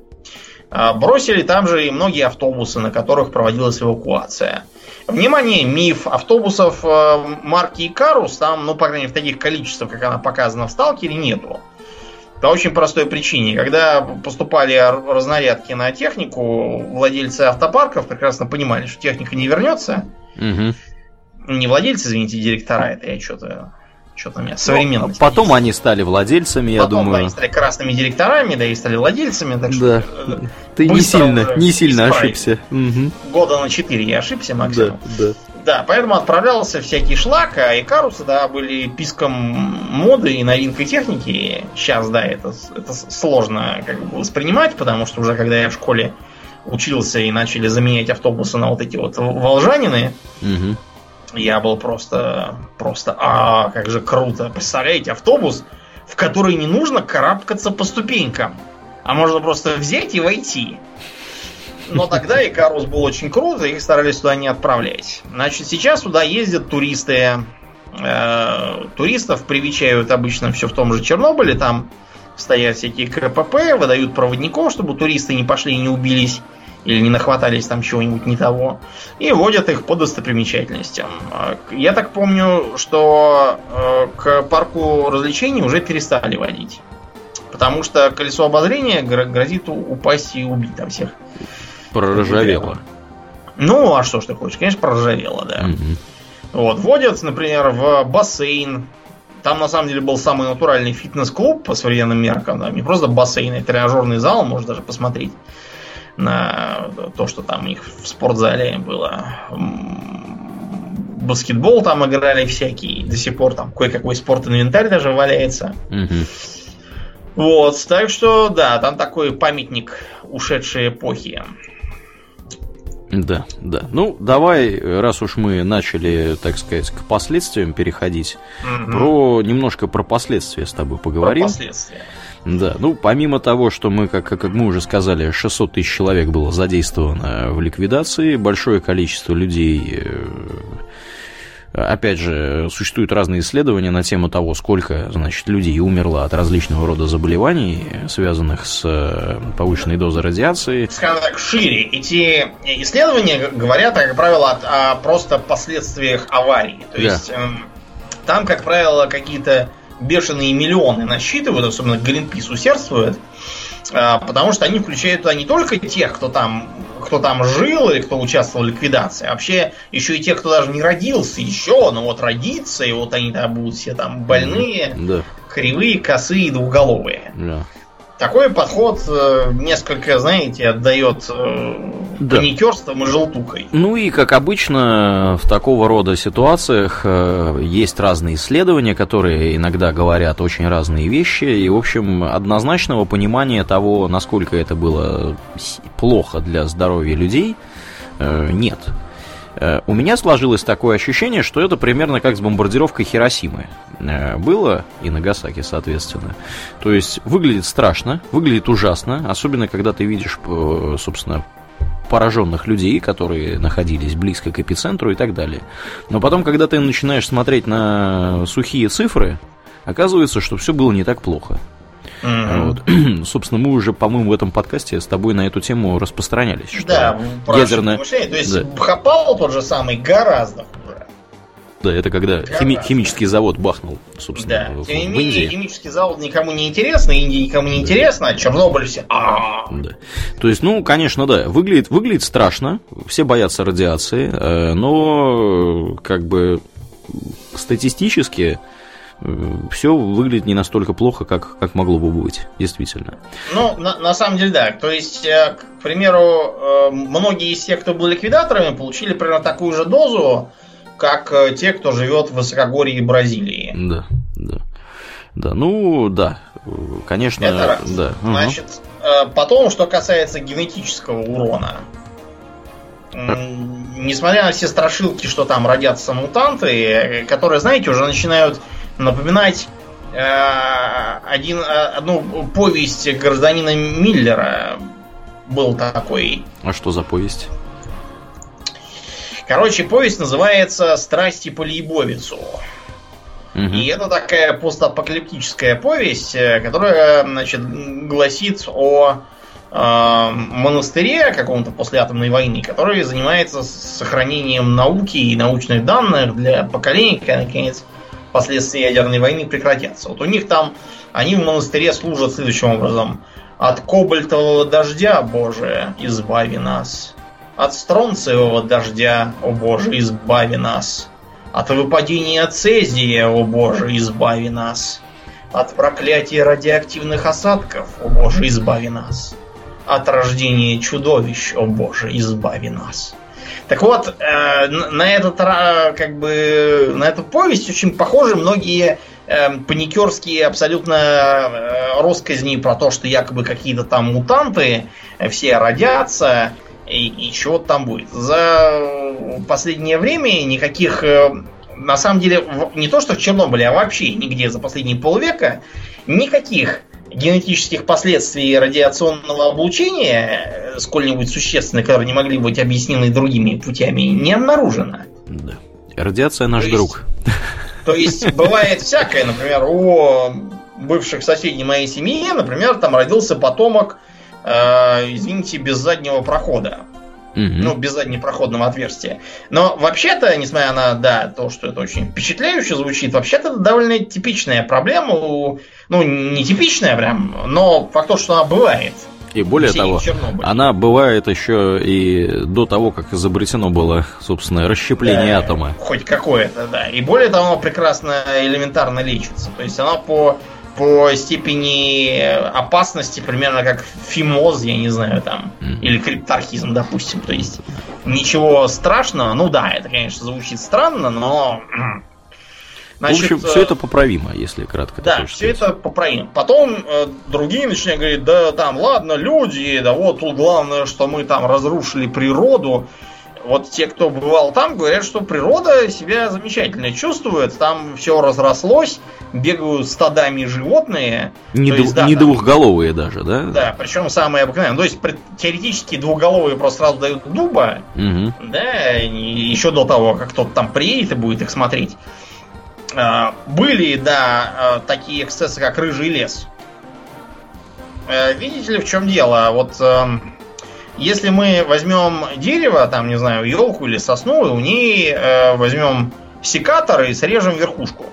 Э, бросили там же и многие автобусы, на которых проводилась эвакуация. Внимание, миф автобусов э, марки Икарус, там, ну, по крайней мере, в таких количествах, как она показана в Сталкере, нету. По очень простой причине. Когда поступали разнарядки на технику, владельцы автопарков прекрасно понимали, что техника не вернется. Угу. Не владельцы, извините, директора, это я что-то что-то у меня современность. Ну, потом они стали владельцами, я потом, думаю. Да, они стали красными директорами, да, и стали владельцами. Так да. Что, э, Ты не сильно, не сильно ошибся. Угу. Года на 4 я ошибся максимум. Да, да. Да, поэтому отправлялся всякий шлак, а Икарусы, да, были писком моды и новинкой техники. Сейчас, да, это, это сложно как бы воспринимать, потому что уже когда я в школе учился и начали заменять автобусы на вот эти вот волжанины, угу. Я был просто, просто, а, как же круто. Представляете, автобус, в который не нужно карабкаться по ступенькам, а можно просто взять и войти. Но тогда Икарус был очень круто, их старались туда не отправлять. Значит, сейчас туда ездят туристы. Э, туристов привечают обычно все в том же Чернобыле. Там стоят всякие КПП, выдают проводников, чтобы туристы не пошли и не убились или не нахватались там чего-нибудь не того, и водят их по достопримечательностям. А, я так помню, что э, к парку развлечений уже перестали водить. Потому что колесо обозрения грозит упасть и убить там всех. Проржавело. Ну, а что ж ты хочешь? Конечно, проржавело, да. Угу. Вот, водят, например, в бассейн. Там, на самом деле, был самый натуральный фитнес-клуб по современным меркам. Да, не просто бассейн, а тренажерный зал, можно даже посмотреть на то, что там у них в спортзале было. Баскетбол там играли всякие. До сих пор там кое-какой спорт-инвентарь даже валяется. Вот, так что, да, там такой памятник ушедшей эпохи. Да, да. Ну, давай, раз уж мы начали, так сказать, к последствиям переходить, угу. про немножко про последствия с тобой поговорим. Про последствия. Да, ну помимо того, что мы, как, как мы уже сказали, 600 тысяч человек было задействовано в ликвидации, большое количество людей э, Опять же, существуют разные исследования на тему того, сколько значит, людей умерло от различного рода заболеваний, связанных с э, повышенной дозой радиации. Скажем так, шире. Эти исследования говорят, как правило, о, о просто последствиях аварии. То да. есть эм, там, как правило, какие-то бешеные миллионы насчитывают, особенно Гринпис усердствует, а, потому что они включают туда не только тех, кто там, кто там жил или кто участвовал в ликвидации, а вообще еще и тех, кто даже не родился еще, но вот родится, и вот они там будут все там больные, да. кривые, косые, двуголовые. Да. Такой подход э, несколько, знаете, отдает э, да. паникерством и желтукой. Ну и, как обычно, в такого рода ситуациях э, есть разные исследования, которые иногда говорят очень разные вещи, и, в общем, однозначного понимания того, насколько это было плохо для здоровья людей, нет. Э, у меня сложилось такое ощущение, что это примерно как с бомбардировкой Хиросимы э, было, и Нагасаки, соответственно. То есть выглядит страшно, выглядит ужасно, особенно когда ты видишь, э, собственно, пораженных людей, которые находились близко к эпицентру и так далее. Но потом, когда ты начинаешь смотреть на сухие цифры, оказывается, что все было не так плохо. Mm-hmm. Вот. Собственно, мы уже, по-моему, в этом подкасте с тобой на эту тему распространялись. Что да, ядерное... То есть да. Хапал тот же самый гораздо хуже. Да, это когда хими- химический завод бахнул, собственно, да. в, Тем в Индии. Химический завод никому не интересно, Индия никому не интересно, а Чернобыль все. Да. То есть, ну, конечно, да, выглядит, выглядит страшно, все боятся радиации, э, но как бы статистически все выглядит не настолько плохо, как, как могло бы быть, действительно. Ну, на, на самом деле, да. То есть, э, к примеру, э, многие из тех, кто был ликвидаторами, получили примерно такую же дозу, как э, те, кто живет в высокогорье Бразилии. Да, да. Да, ну да, конечно, Это раз. да. Значит, потом, что касается генетического урона. Несмотря на все страшилки, что там родятся мутанты, которые, знаете, уже начинают напоминать э, один, э, одну повесть гражданина Миллера. Был такой. А что за повесть? Короче, повесть называется «Страсти по Лейбовицу». И это такая постапокалиптическая повесть, э, которая, значит, гласит о э, монастыре каком-то после атомной войны, который занимается сохранением науки и научных данных для поколений, когда, наконец, последствия ядерной войны прекратятся. Вот у них там, они в монастыре служат следующим образом. От кобальтового дождя, Боже, избави нас. От стронцевого дождя, о Боже, избави нас. От выпадения цезия, о Боже, избави нас. От проклятия радиоактивных осадков, о Боже, избави нас. От рождения чудовищ, о Боже, избави нас. Так вот, э, на этот как бы на эту повесть очень похожи многие э, паникерские абсолютно э, про то, что якобы какие-то там мутанты все родятся, и, и чего там будет. За последнее время никаких, э, на самом деле, не то что в Чернобыле, а вообще нигде за последние полвека никаких генетических последствий радиационного облучения, э, сколь-нибудь существенных, которые не могли быть объяснены другими путями, не обнаружено. Да. Радиация наш то друг. то есть бывает всякое, например, у бывших соседей моей семьи, например, там родился потомок э, извините, без заднего прохода. Угу. Ну, без заднепроходного отверстия. Но вообще-то, несмотря на да, то, что это очень впечатляюще звучит, вообще-то это довольно типичная проблема. У, ну, не типичная прям, но факт то, что она бывает. И более того, она бывает еще и до того, как изобретено было, собственно, расщепление да, атома. Хоть какое-то, да. И более того, оно прекрасно элементарно лечится. То есть она по по степени опасности примерно как фимоз, я не знаю, там, или криптархизм, допустим. То есть ничего страшного. Ну да, это, конечно, звучит странно, но... Значит, в общем, все это поправимо, если кратко. Да, все это поправимо. Потом э, другие начинают говорить, да там, ладно, люди, да вот тут главное, что мы там разрушили природу вот те, кто бывал там, говорят, что природа себя замечательно чувствует. Там все разрослось, бегают стадами животные. Не, ду- есть, да, не там, двухголовые даже, да? Да, причем самые обыкновенные. То есть теоретически двухголовые просто сразу дают дуба, угу. да, еще до того, как кто-то там приедет и будет их смотреть. А, были, да, а, такие эксцессы, как рыжий лес. Э, видите ли, в чем дело? Вот эм, если мы возьмем дерево, там, не знаю, елку или сосну, и у ней э, возьмем секатор и срежем верхушку,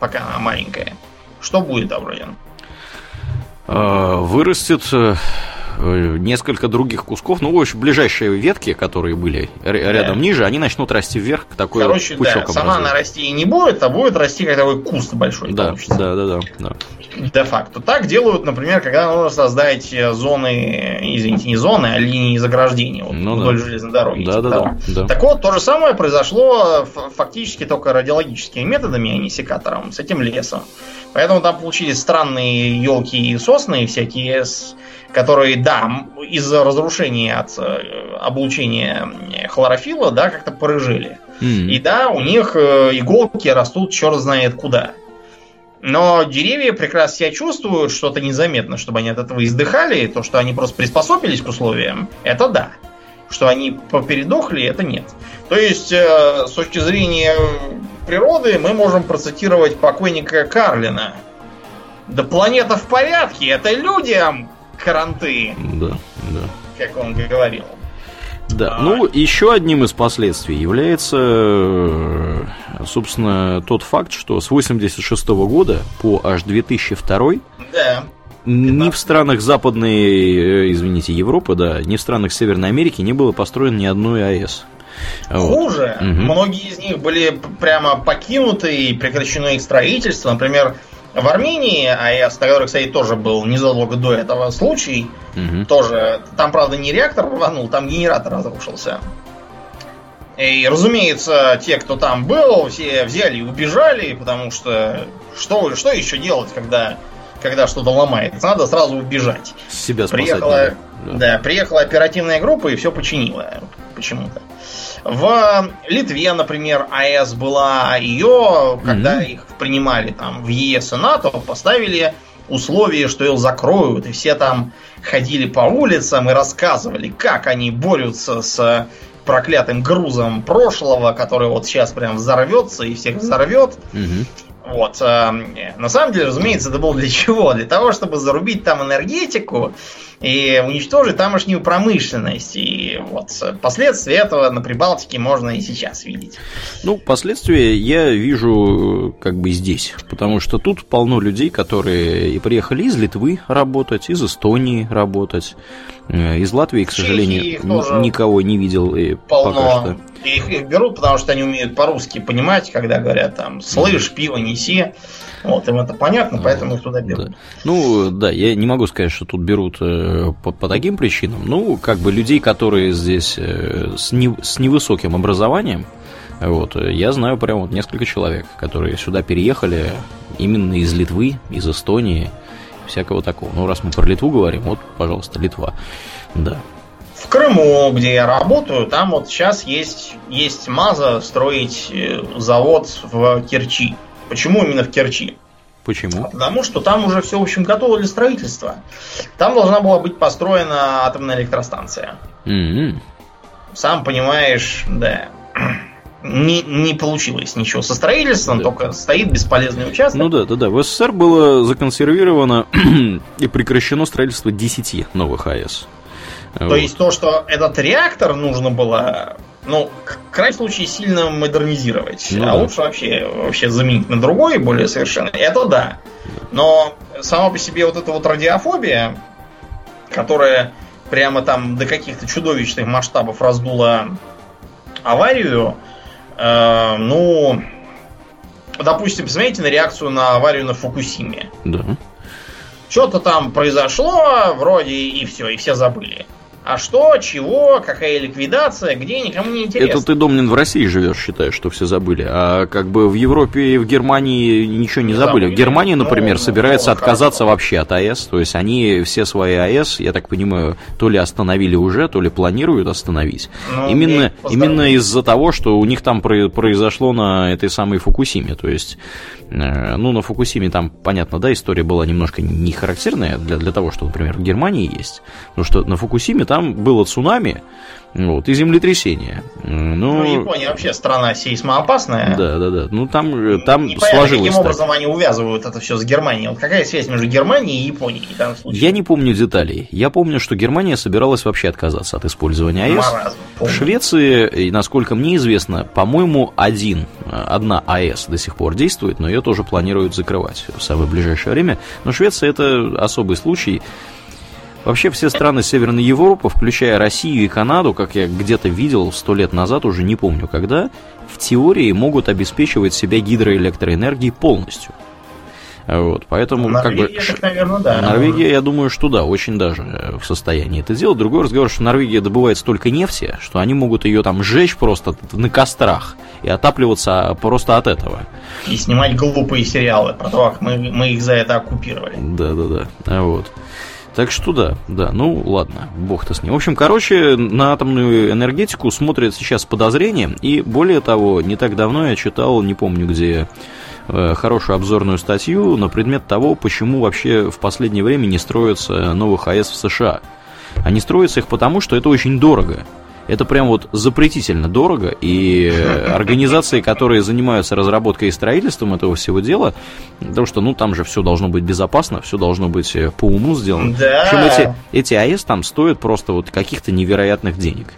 пока она маленькая, что будет, Авродин? Э, вырастет Э, несколько других кусков, ну, в общем, ближайшие ветки, которые были рядом да. ниже, они начнут расти вверх, такой Короче, пучок да, сама она расти и не будет, а будет расти как такой куст большой. Да, да, да, да, да. Де-факто. Так делают, например, когда нужно создать зоны, извините, не зоны, а линии заграждения вот, ну, вдоль да. железной дороги. Да, типа да, да, да. Так вот, то же самое произошло фактически только радиологическими методами, а не секатором, с этим лесом. Поэтому там получились странные елки и сосны всякие с которые, да, из-за разрушения от э, облучения хлорофила, да, как-то порыжили. Mm-hmm. И да, у них э, иголки растут черт знает куда. Но деревья прекрасно себя чувствуют, что-то незаметно, чтобы они от этого издыхали. То, что они просто приспособились к условиям, это да. Что они попередохли, это нет. То есть, э, с точки зрения природы, мы можем процитировать покойника Карлина. Да планета в порядке, это людям каранты. Да, да. Как он говорил. Да, а... ну еще одним из последствий является, э, собственно, тот факт, что с 86 -го года по аж 2002 да. ни в странах Западной, э, извините, Европы, да, ни в странах Северной Америки не было построено ни одной АЭС. Хуже. Вот. Угу. Многие из них были прямо покинуты и прекращено их строительство. Например, в Армении, а я, на которой, кстати, тоже был незадолго до этого случай, угу. тоже, там, правда, не реактор рванул, там генератор разрушился. И, разумеется, те, кто там был, все взяли и убежали, потому что что, что еще делать, когда, когда что-то ломается? Надо сразу убежать. Себя. Приехала, да. да, приехала оперативная группа и все починила почему-то. В Литве, например, АЭС была, ее, когда mm-hmm. их принимали там в ЕС и НАТО, поставили условие, что ее закроют, и все там ходили по улицам и рассказывали, как они борются с проклятым грузом прошлого, который вот сейчас прям взорвется и всех взорвет. Угу. Вот. Э, на самом деле, разумеется, это было для чего? Для того, чтобы зарубить там энергетику и уничтожить тамошнюю промышленность. И вот последствия этого на Прибалтике можно и сейчас видеть. Ну, последствия я вижу э, как бы здесь, потому что тут полно людей, которые и приехали из Литвы работать, из Эстонии работать, из Латвии, к сожалению, никого не видел и полно. пока что. Их, их берут, потому что они умеют по-русски понимать, когда говорят там «слышь, пиво неси». Вот, им это понятно, поэтому их туда берут. Да. Ну, да, я не могу сказать, что тут берут э, по, по таким причинам. Ну, как бы людей, которые здесь э, с, не, с невысоким образованием, вот, я знаю прям вот несколько человек, которые сюда переехали именно из Литвы, из Эстонии, всякого такого. Ну, раз мы про Литву говорим, вот, пожалуйста, Литва. Да. В Крыму, где я работаю, там вот сейчас есть, есть маза строить э, завод в Керчи. Почему именно в Керчи? Почему? Потому что там уже все, в общем, готово для строительства. Там должна была быть построена атомная электростанция. Mm-hmm. Сам понимаешь, да. Не, не получилось ничего со строительством, да. только стоит бесполезный участок. Ну да, да, да. В СССР было законсервировано и прекращено строительство 10 новых АЭС. То вот. есть то, что этот реактор нужно было ну, в крайнем случае, сильно модернизировать. Ну, а да. лучше вообще, вообще заменить на другой, более совершенно. Это да. Но сама по себе вот эта вот радиофобия, которая прямо там до каких-то чудовищных масштабов раздула аварию, э, ну, допустим, посмотрите на реакцию на аварию на Фукусиме. Да. Что-то там произошло, вроде и все, и все забыли. А что, чего, какая ликвидация, где, никому не интересно. Это ты, Домнин, в России живешь, считаешь, что все забыли. А как бы в Европе и в Германии ничего не, не забыли. забыли. В Германии, ну, например, ну, собирается ну, отказаться хорошо. вообще от АЭС. То есть они все свои АЭС, я так понимаю, то ли остановили уже, то ли планируют остановить. Ну, именно именно из-за того, что у них там произошло на этой самой Фукусиме. То есть, э, ну, на Фукусиме там, понятно, да, история была немножко не характерная для, для того, что, например, в Германии есть. Потому что на Фукусиме там там было цунами вот, и землетрясение. Ну, ну, Япония вообще страна сейсмоопасная. Да, да, да. Ну, там, э, там Непонятно, сложилось каким так. образом они увязывают это все с Германией. Вот какая связь между Германией и Японией в данном случае? Я не помню деталей. Я помню, что Германия собиралась вообще отказаться от использования АЭС. Маразм, в Швеции, насколько мне известно, по-моему, один, одна АЭС до сих пор действует, но ее тоже планируют закрывать в самое ближайшее время. Но Швеция это особый случай. Вообще все страны Северной Европы, включая Россию и Канаду, как я где-то видел сто лет назад, уже не помню когда, в теории могут обеспечивать себя гидроэлектроэнергией полностью. Вот, поэтому Норвегия, как бы так, наверное, да. Норвегия, я думаю, что да, очень даже в состоянии это делать. Другой разговор, что Норвегия добывает столько нефти, что они могут ее там сжечь просто на кострах и отапливаться просто от этого. И снимать глупые сериалы про то, как мы, мы их за это оккупировали. Да, да, да. Вот. Так что да, да, ну ладно, бог-то с ним. В общем, короче, на атомную энергетику смотрят сейчас с подозрением, и более того, не так давно я читал, не помню где, э, хорошую обзорную статью на предмет того, почему вообще в последнее время не строятся новых АЭС в США. Они строятся их потому, что это очень дорого это прям вот запретительно дорого, и организации, которые занимаются разработкой и строительством этого всего дела, потому что, ну, там же все должно быть безопасно, все должно быть э, по уму сделано. Да. В общем, эти, эти АЭС там стоят просто вот каких-то невероятных денег.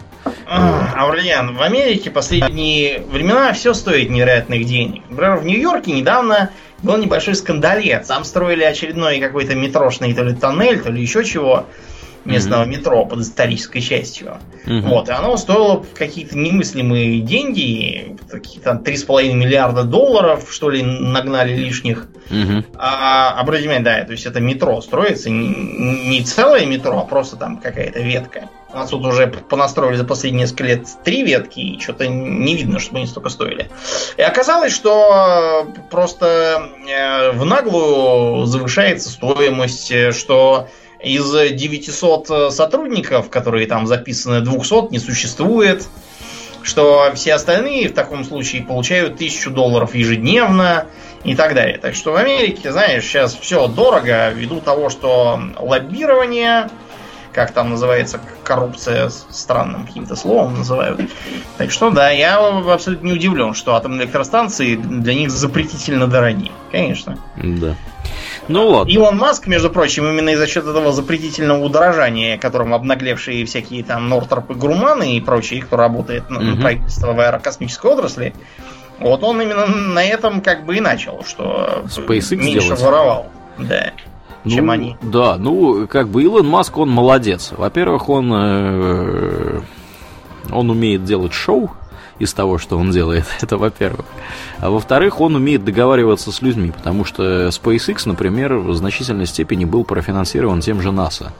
Аурлиан, в Америке последние времена все стоит невероятных денег. Например, в Нью-Йорке недавно был небольшой скандалет. Там строили очередной какой-то метрошный то ли тоннель, то ли еще чего местного mm-hmm. метро под исторической частью. Mm-hmm. Вот, и оно стоило какие-то немыслимые деньги, какие-то 3,5 миллиарда долларов, что ли, нагнали лишних. Mm-hmm. А, обратите внимание, да, то есть это метро строится, не, не целое метро, а просто там какая-то ветка. У нас тут уже понастроили за последние несколько лет три ветки, и что-то не видно, чтобы они столько стоили. И оказалось, что просто э, в наглую завышается стоимость, э, что из 900 э, сотрудников, которые там записаны, 200 не существует. Что все остальные в таком случае получают 1000 долларов ежедневно и так далее. Так что в Америке, знаешь, сейчас все дорого ввиду того, что лоббирование, как там называется, коррупция странным каким-то словом называют. Так что да, я абсолютно не удивлен, что атомные электростанции для них запретительно дороги. Конечно. Да. Ну ладно. Илон Маск, между прочим, именно из-за счет этого запретительного удорожания, которым обнаглевшие всякие там Нортропы, Груманы и прочие, кто работает на, угу. правительство в аэрокосмической отрасли, вот он именно на этом как бы и начал, что SpaceX меньше делать. воровал. Да. Ну, чем они. Да, ну, как бы Илон Маск, он молодец. Во-первых, он, э, он умеет делать шоу из того, что он делает, это во-первых. А во-вторых, он умеет договариваться с людьми, потому что SpaceX, например, в значительной степени был профинансирован тем же НАСА.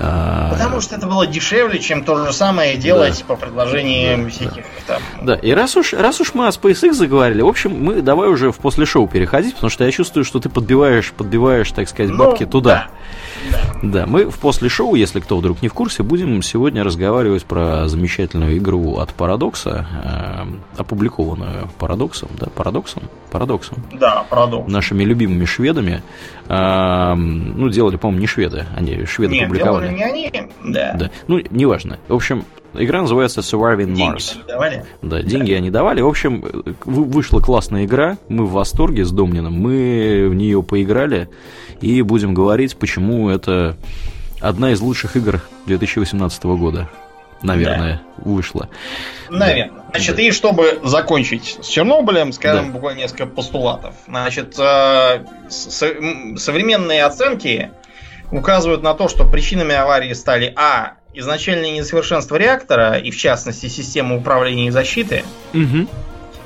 А, Потому что это было дешевле, чем то же самое делать да. по предложениям да, всяких да. там. Да, и раз уж, раз уж мы о SpaceX заговорили, в общем, мы давай уже в после шоу переходить, потому что я чувствую, что ты подбиваешь, подбиваешь, так сказать, ну, бабки ну, туда. Да. Да, мы в после шоу, если кто вдруг не в курсе, будем сегодня разговаривать про замечательную игру от Парадокса, э, опубликованную Парадоксом, да, Парадоксом? Парадоксом. Да, Парадокс. Нашими любимыми шведами. Э, ну, делали, по-моему, не шведы, они шведы Нет, публиковали. не они, да. да. Ну, неважно. В общем, Игра называется Surviving деньги Mars. Давали? Да, деньги да. они давали. В общем, вышла классная игра. Мы в восторге с Домнином. Мы в нее поиграли и будем говорить, почему это одна из лучших игр 2018 года. Наверное, да. вышла. Наверное. Значит, да. и чтобы закончить с Чернобылем, скажем да. буквально несколько постулатов. Значит, э, современные оценки указывают на то, что причинами аварии стали А изначальное несовершенство реактора и, в частности, системы управления и защиты. Угу.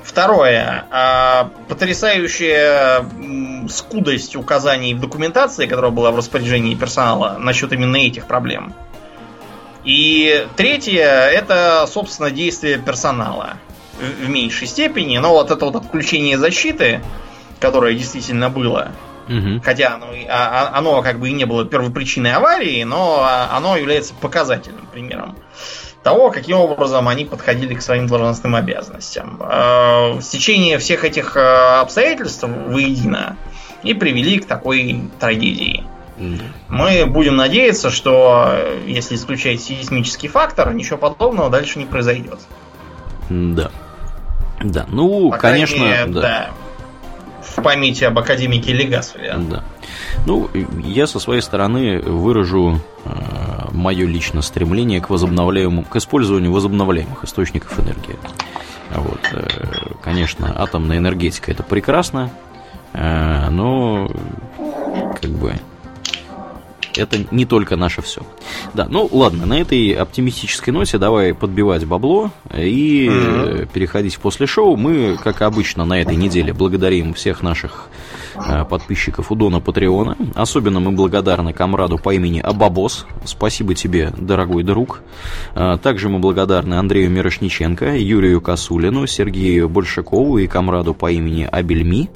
Второе. А, потрясающая скудость указаний в документации, которая была в распоряжении персонала насчет именно этих проблем. И третье, это, собственно, действие персонала в меньшей степени, но вот это вот отключение защиты, которое действительно было, Угу. Хотя оно, а, а, оно как бы и не было первопричиной аварии, но оно является показательным примером того, каким образом они подходили к своим должностным обязанностям. Э, стечение всех этих э, обстоятельств воедино и привели к такой трагедии. Мы будем надеяться, что если исключать сейсмический фактор, ничего подобного дальше не произойдет. Да. Да, ну, По конечно, мере, да. да в памяти об академике Легасове. Да. Ну, я со своей стороны выражу э, мое личное стремление к возобновляемым, к использованию возобновляемых источников энергии. Вот, э, конечно, атомная энергетика это прекрасно, э, но как бы это не только наше все. Да, ну ладно, на этой оптимистической ноте давай подбивать бабло и mm-hmm. переходить в после шоу. Мы, как обычно, на этой неделе благодарим всех наших э, подписчиков у Дона Патреона. Особенно мы благодарны комраду по имени Абабос. Спасибо тебе, дорогой друг. Э, также мы благодарны Андрею Мирошниченко, Юрию Косулину, Сергею Большакову и комраду по имени Абельми.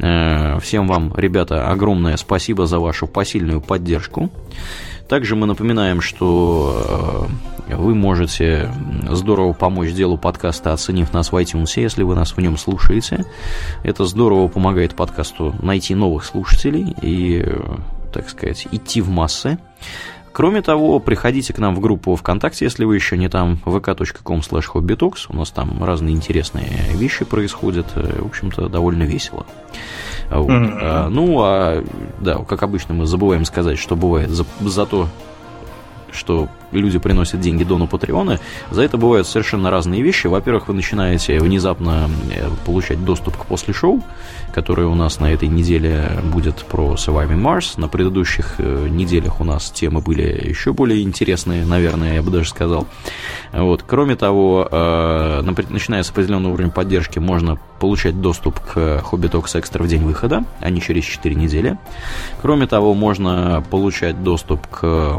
Э, всем вам, ребята, огромное спасибо за вашу посильную поддержку. Также мы напоминаем, что э, вы можете здорово помочь делу подкаста, оценив нас в iTunes, если вы нас в нем слушаете. Это здорово помогает подкасту найти новых слушателей и, э, так сказать, идти в массы. Кроме того, приходите к нам в группу ВКонтакте, если вы еще не там, vk.com slash hobbytalks. У нас там разные интересные вещи происходят. В общем-то, довольно весело. Вот. Mm-hmm. Ну, а да, как обычно мы забываем сказать, что бывает за, за то, что люди приносят деньги Дону Патреона, за это бывают совершенно разные вещи. Во-первых, вы начинаете внезапно э, получать доступ к после шоу, которое у нас на этой неделе будет про Surviving Mars. На предыдущих э, неделях у нас темы были еще более интересные, наверное, я бы даже сказал. Вот. Кроме того, э, начиная с определенного уровня поддержки, можно получать доступ к Hobby Talks Extra в день выхода, а не через 4 недели. Кроме того, можно получать доступ к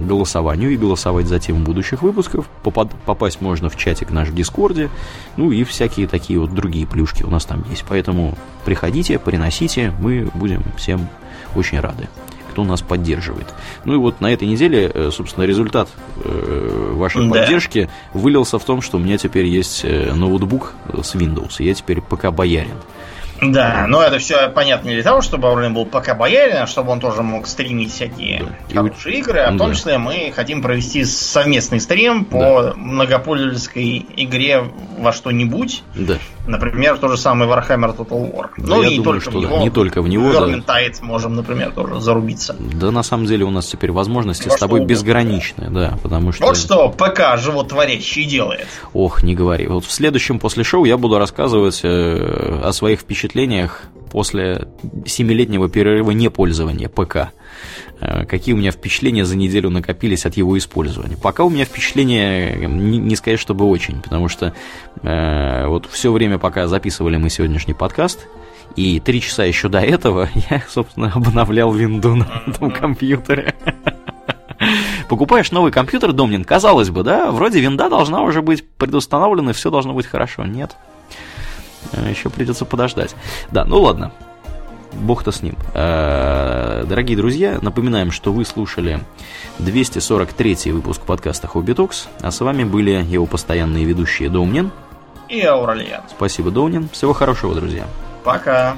голосованию и голосовать за тему будущих выпусков. Попасть можно в чатик наш в Дискорде, ну и всякие такие вот другие плюшки у нас там есть. Поэтому приходите, приносите, мы будем всем очень рады кто нас поддерживает. Ну и вот на этой неделе, э, собственно, результат э, вашей да. поддержки вылился в том, что у меня теперь есть э, ноутбук с Windows, и я теперь пока боярин. Да, но это все понятно не для того, чтобы Аурлин был пока боярин, а чтобы он тоже мог стримить всякие да. хорошие и... игры, а в том да. числе мы хотим провести совместный стрим по да. многопользовательской игре во что-нибудь. Да. Например, то же самое Warhammer Total War. Да, ну и не думаю, только что в него. Не только в него. Vermintide да. можем, например, тоже зарубиться. Да, на самом деле у нас теперь возможности Во с тобой безграничные, да, потому что... Вот что ПК животворящий делает. Ох, не говори. Вот в следующем после шоу я буду рассказывать э, о своих впечатлениях после семилетнего перерыва непользования ПК. Э, какие у меня впечатления за неделю накопились от его использования. Пока у меня впечатления не, не сказать, чтобы очень, потому что э, вот все время, пока записывали мы сегодняшний подкаст, и три часа еще до этого я, собственно, обновлял винду на этом компьютере. Покупаешь новый компьютер, Домнин, казалось бы, да, вроде винда должна уже быть предустановлена, все должно быть хорошо. Нет. Э, Еще придется подождать. Да, ну ладно. Бог-то с ним. Э, дорогие друзья, напоминаем, что вы слушали 243 выпуск подкаста Хобби Токс, а с вами были его постоянные ведущие Доумнин и Ауралиен. Спасибо, Доунин. Всего хорошего, друзья. Пока.